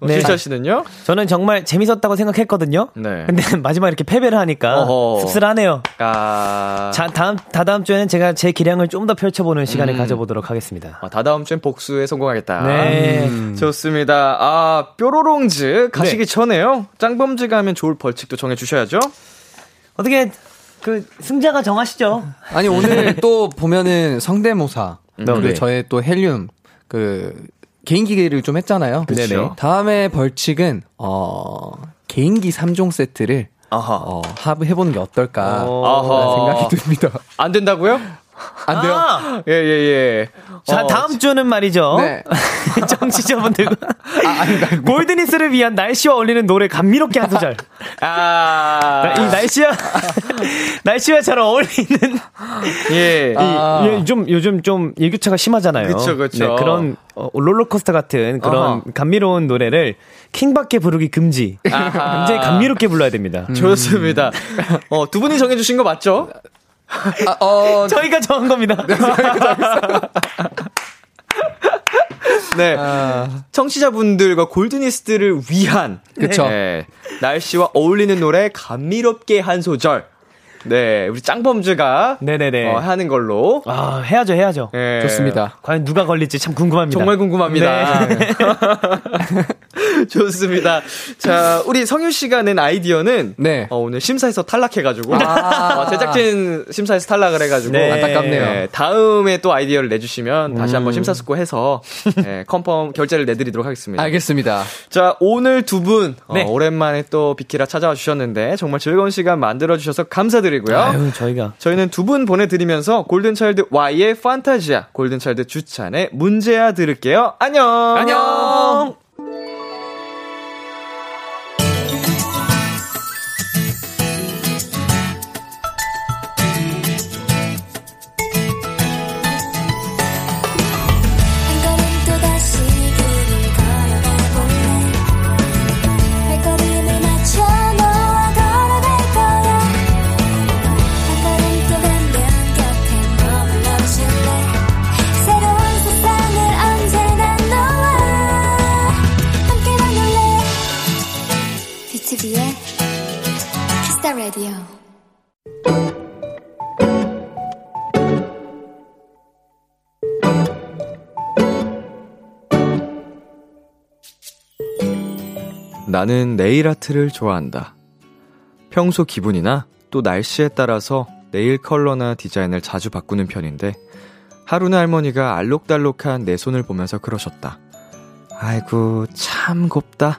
네. 주찬 씨는요? 저는 정말 재밌었다고 생각했거든요. 네. 근데 마지막에 이렇게 패배를 하니까 어허. 씁쓸하네요. 아, 자, 다음, 다다음 주에는 제가 제 기량을 좀 더 펼쳐보는 시간을 음. 가져보도록 하겠습니다. 아, 다다음 주엔 복수에 성공하겠다. 네. 음, 좋습니다. 아, 뾰로롱즈 가시기 네. 전에요. 짱범즈가 하면 좋을 벌칙도 정해주셔야죠. 어떻게, 그, 승자가 정하시죠. 아니, 오늘 또 보면은 성대모사, 그리고 네. 저의 또 헬륨, 그, 개인기계를 좀 했잖아요. 그쵸. 네네. 다음에 벌칙은, 어, 개인기 3종 세트를, 아하. 어, 합, 해보는 게 어떨까, 생각이 듭니다. 안 된다고요? 안 돼요? 아! 예, 예, 예. 자, 어, 다음 주는 말이죠. 네. 정치자분들과 골드니스를 위한 날씨와 어울리는 노래 감미롭게 한 소절. 아, 나- 이 날씨와 날씨와 잘 어울리는 예. 아. 이, 이, 좀 요즘 좀 일교차가 심하잖아요. 그쵸, 그쵸. 네, 그런 어, 롤러코스터 같은 그런 어허. 감미로운 노래를 킹밖에 부르기 금지. 아하. 굉장히 감미롭게 불러야 됩니다. 좋습니다. 어, 두 분이 정해주신 거 맞죠? 아, 어, 저희가 정한 겁니다. 네. 청취자분들과 골드니스트를 위한 그쵸. 네. 날씨와 어울리는 노래 감미롭게 한 소절. 네, 우리 짱범즈가 네네네. 어, 하는 걸로. 아 해야죠, 해야죠. 예. 좋습니다. 과연 누가 걸릴지 참 궁금합니다. 정말 궁금합니다. 네. 좋습니다. 자, 우리 성유 씨가 낸 아이디어는 네. 어, 오늘 심사에서 탈락해가지고 아. 어, 제작진 심사에서 탈락을 해가지고 네. 안타깝네요. 네, 다음에 또 아이디어를 내주시면 다시 음. 한번 심사숙고해서 네, 컨펌 결제를 내드리도록 하겠습니다. 알겠습니다. 자, 오늘 두 분, 어, 네. 오랜만에 또 비키라 찾아와 주셨는데, 정말 즐거운 시간 만들어 주셔서 감사드리고요. 아유, 저희가 저희는 두 분 보내드리면서 골든차일드 Y의 판타지아, 골든차일드 주찬의 문제야 들을게요. 안녕! 안녕. 나는 네일 아트를 좋아한다. 평소 기분이나 또 날씨에 따라서 네일 컬러나 디자인을 자주 바꾸는 편인데 하루는 할머니가 알록달록한 내 손을 보면서 그러셨다. 아이고 참 곱다.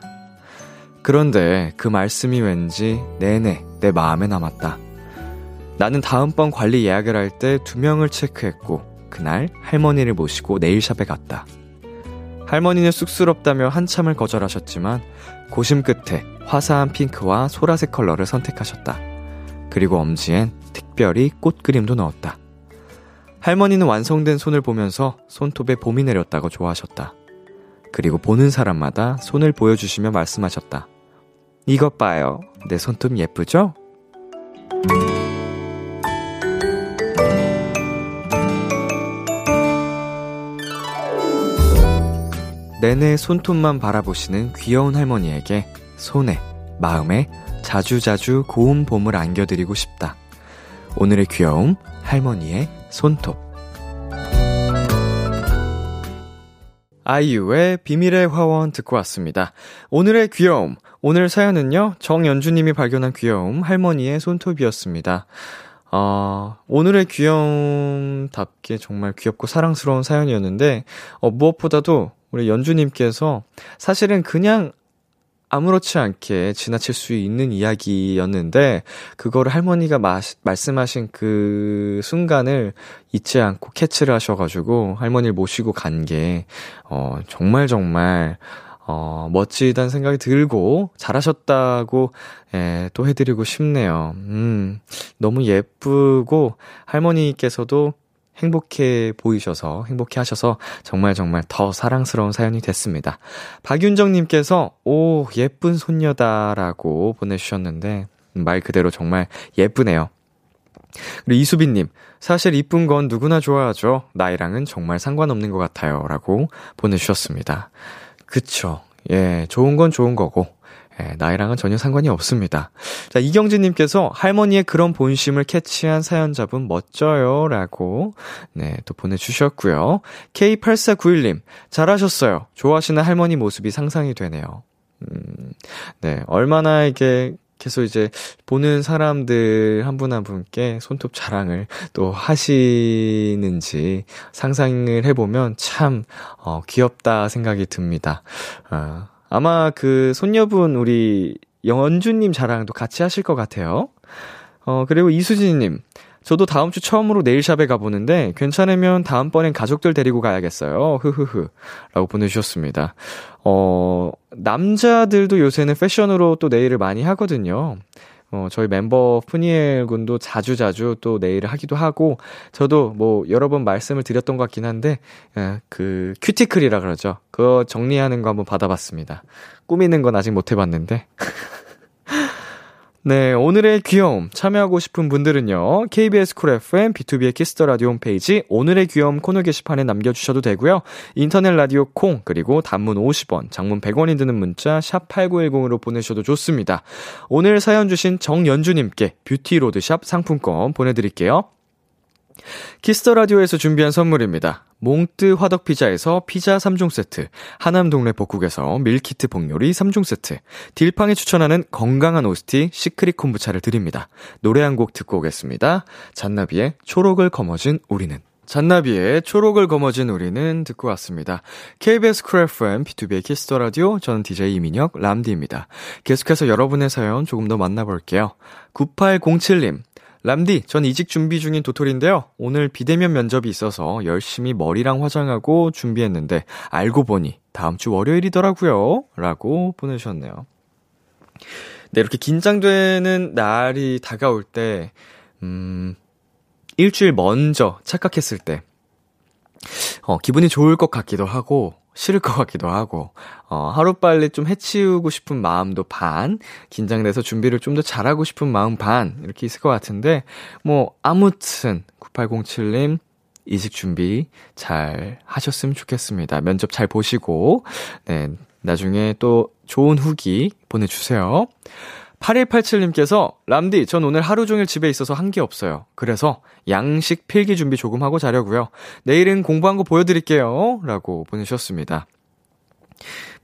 그런데 그 말씀이 왠지 내내 내 마음에 남았다. 나는 다음번 관리 예약을 할 때 두 명을 체크했고 그날 할머니를 모시고 네일샵에 갔다. 할머니는 쑥스럽다며 한참을 거절하셨지만 고심 끝에 화사한 핑크와 소라색 컬러를 선택하셨다. 그리고 엄지엔 특별히 꽃 그림도 넣었다. 할머니는 완성된 손을 보면서 손톱에 봄이 내렸다고 좋아하셨다. 그리고 보는 사람마다 손을 보여주시며 말씀하셨다. 이것 봐요. 내 손톱 예쁘죠? 내내 손톱만 바라보시는 귀여운 할머니에게 손에, 마음에 자주자주 고운 봄을 안겨드리고 싶다. 오늘의 귀여움, 할머니의 손톱. 아이유의 비밀의 화원 듣고 왔습니다. 오늘의 귀여움. 오늘 사연은요, 정연주님이 발견한 귀여움, 할머니의 손톱이었습니다. 어, 오늘의 귀여움답게 정말 귀엽고 사랑스러운 사연이었는데, 어, 무엇보다도 우리 연주님께서 사실은 그냥 아무렇지 않게 지나칠 수 있는 이야기였는데, 그거를 할머니가 마, 말씀하신 그 순간을 잊지 않고 캐치를 하셔가지고, 할머니를 모시고 간 게, 어, 정말 정말, 어, 멋지다는 생각이 들고, 잘하셨다고, 예, 또 해드리고 싶네요. 음, 너무 예쁘고, 할머니께서도 행복해 보이셔서, 행복해 하셔서 정말 정말 더 사랑스러운 사연이 됐습니다. 박윤정 님께서, 오, 예쁜 손녀다라고 보내 주셨는데, 말 그대로 정말 예쁘네요. 그리고 이수빈 님, 사실 이쁜 건 누구나 좋아하죠. 나이랑은 정말 상관없는 것 같아요. 라고 보내 주셨습니다. 그쵸. 예, 좋은 건 좋은 거고, 예, 나이랑은 전혀 상관이 없습니다. 자, 이경진님께서 할머니의 그런 본심을 캐치한 사연자분 멋져요. 라고, 네, 또 보내주셨고요. K8491님, 잘하셨어요. 좋아하시는 할머니 모습이 상상이 되네요. 음, 네, 얼마나 이게, 계속 이제 보는 사람들 한 분한 분께 손톱 자랑을 또 하시는지 상상을 해보면 참, 어, 귀엽다 생각이 듭니다. 어, 아마 그 손녀분 우리 영원주님 자랑도 같이 하실 것 같아요. 어, 그리고 이수진님. 저도 다음 주 처음으로 네일샵에 가보는데 괜찮으면 다음번엔 가족들 데리고 가야겠어요. 흐흐흐. 라고 보내주셨습니다. 어, 남자들도 요새는 패션으로 또 네일을 많이 하거든요. 어, 저희 멤버 푸니엘 군도 자주자주 또 네일을 하기도 하고, 저도 뭐 여러 번 말씀을 드렸던 것 같긴 한데, 에, 그 큐티클이라 그러죠. 그거 정리하는 거 한번 받아봤습니다. 꾸미는 건 아직 못 해봤는데. 네, 오늘의 귀여움 참여하고 싶은 분들은요. KBS 쿨 FM 비투비의 키스 더 라디오 홈페이지 오늘의 귀여움 코너 게시판에 남겨 주셔도 되고요. 인터넷 라디오 콩 그리고 단문 50원, 장문 100원이 드는 문자 샵 8910으로 보내셔도 좋습니다. 오늘 사연 주신 정연주 님께 뷰티 로드샵 상품권 보내 드릴게요. 키스 더 라디오에서 준비한 선물입니다. 몽뜨 화덕 피자에서 피자 3종 세트, 하남 동네 복국에서 밀키트 복요리 3종 세트, 딜팡이 추천하는 건강한 오스티 시크릿 콤부차를 드립니다. 노래 한 곡 듣고 오겠습니다. 잔나비의 초록을 거머쥔 우리는. 잔나비의 초록을 거머쥔 우리는 듣고 왔습니다. KBS 쿨 FM, 비투비의 키스 더 라디오, 저는 DJ 이민혁, 람디입니다. 계속해서 여러분의 사연 조금 더 만나볼게요. 9807님, 람디, 전 이직 준비 중인 도토리인데요. 오늘 비대면 면접이 있어서 열심히 머리랑 화장하고 준비했는데 알고 보니 다음 주 월요일이더라고요. 라고 보내주셨네요. 네, 이렇게 긴장되는 날이 다가올 때, 음, 일주일 먼저 착각했을 때, 어, 기분이 좋을 것 같기도 하고, 싫을 것 같기도 하고, 어, 하루빨리 좀 해치우고 싶은 마음도 반, 긴장돼서 준비를 좀 더 잘하고 싶은 마음 반, 이렇게 있을 것 같은데, 뭐, 아무튼, 9807님, 이직 준비 잘 하셨으면 좋겠습니다. 면접 잘 보시고, 네, 나중에 또 좋은 후기 보내주세요. 8187님께서, 람디, 전 오늘 하루 종일 집에 있어서 한 게 없어요. 그래서 양식 필기 준비 조금 하고 자려고요. 내일은 공부한 거 보여드릴게요. 라고 보내주셨습니다.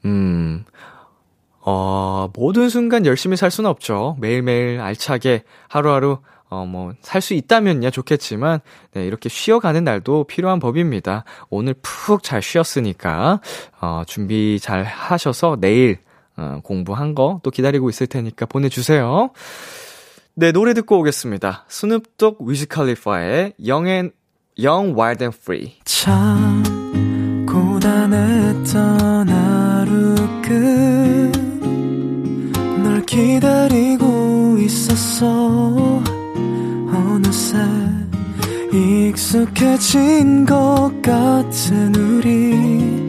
음, 어, 모든 순간 열심히 살 수는 없죠. 매일매일 알차게 하루하루 어, 뭐, 살 수 있다면야 좋겠지만, 네, 이렇게 쉬어가는 날도 필요한 법입니다. 오늘 푹 잘 쉬었으니까, 어, 준비 잘 하셔서 내일, 어, 공부한 거 또 기다리고 있을 테니까 보내주세요. 네, 노래 듣고 오겠습니다. 스눕독 위즈칼리파의 Young and, Young, Wild and Free. 참 고단했던 하루 끝널 기다리고 있었어 어느새 익숙해진 것 같은 우리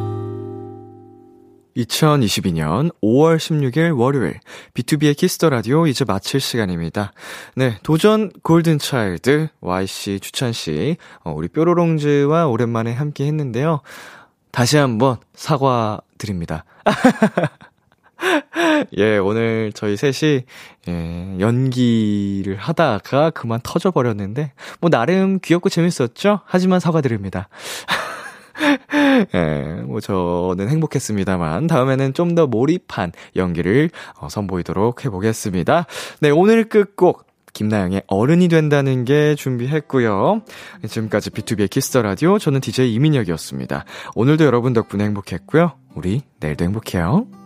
2022년 5월 16일 월요일 비투비의 키스 더 라디오 이제 마칠 시간입니다. 네, 도전 골든 차일드 Y씨, 주찬 씨, 어, 우리 뾰로롱즈와 오랜만에 함께 했는데요. 다시 한번 사과드립니다. 예, 오늘 저희 셋이 예, 연기를 하다가 그만 터져 버렸는데 뭐 나름 귀엽고 재밌었죠? 하지만 사과드립니다. 예, 뭐 저는 행복했습니다만 다음에는 좀 더 몰입한 연기를 어, 선보이도록 해보겠습니다. 네, 오늘 끝곡 김나영의 어른이 된다는 게 준비했고요. 지금까지 비투비의 키스 더 라디오 저는 DJ 이민혁이었습니다. 오늘도 여러분 덕분에 행복했고요. 우리 내일도 행복해요.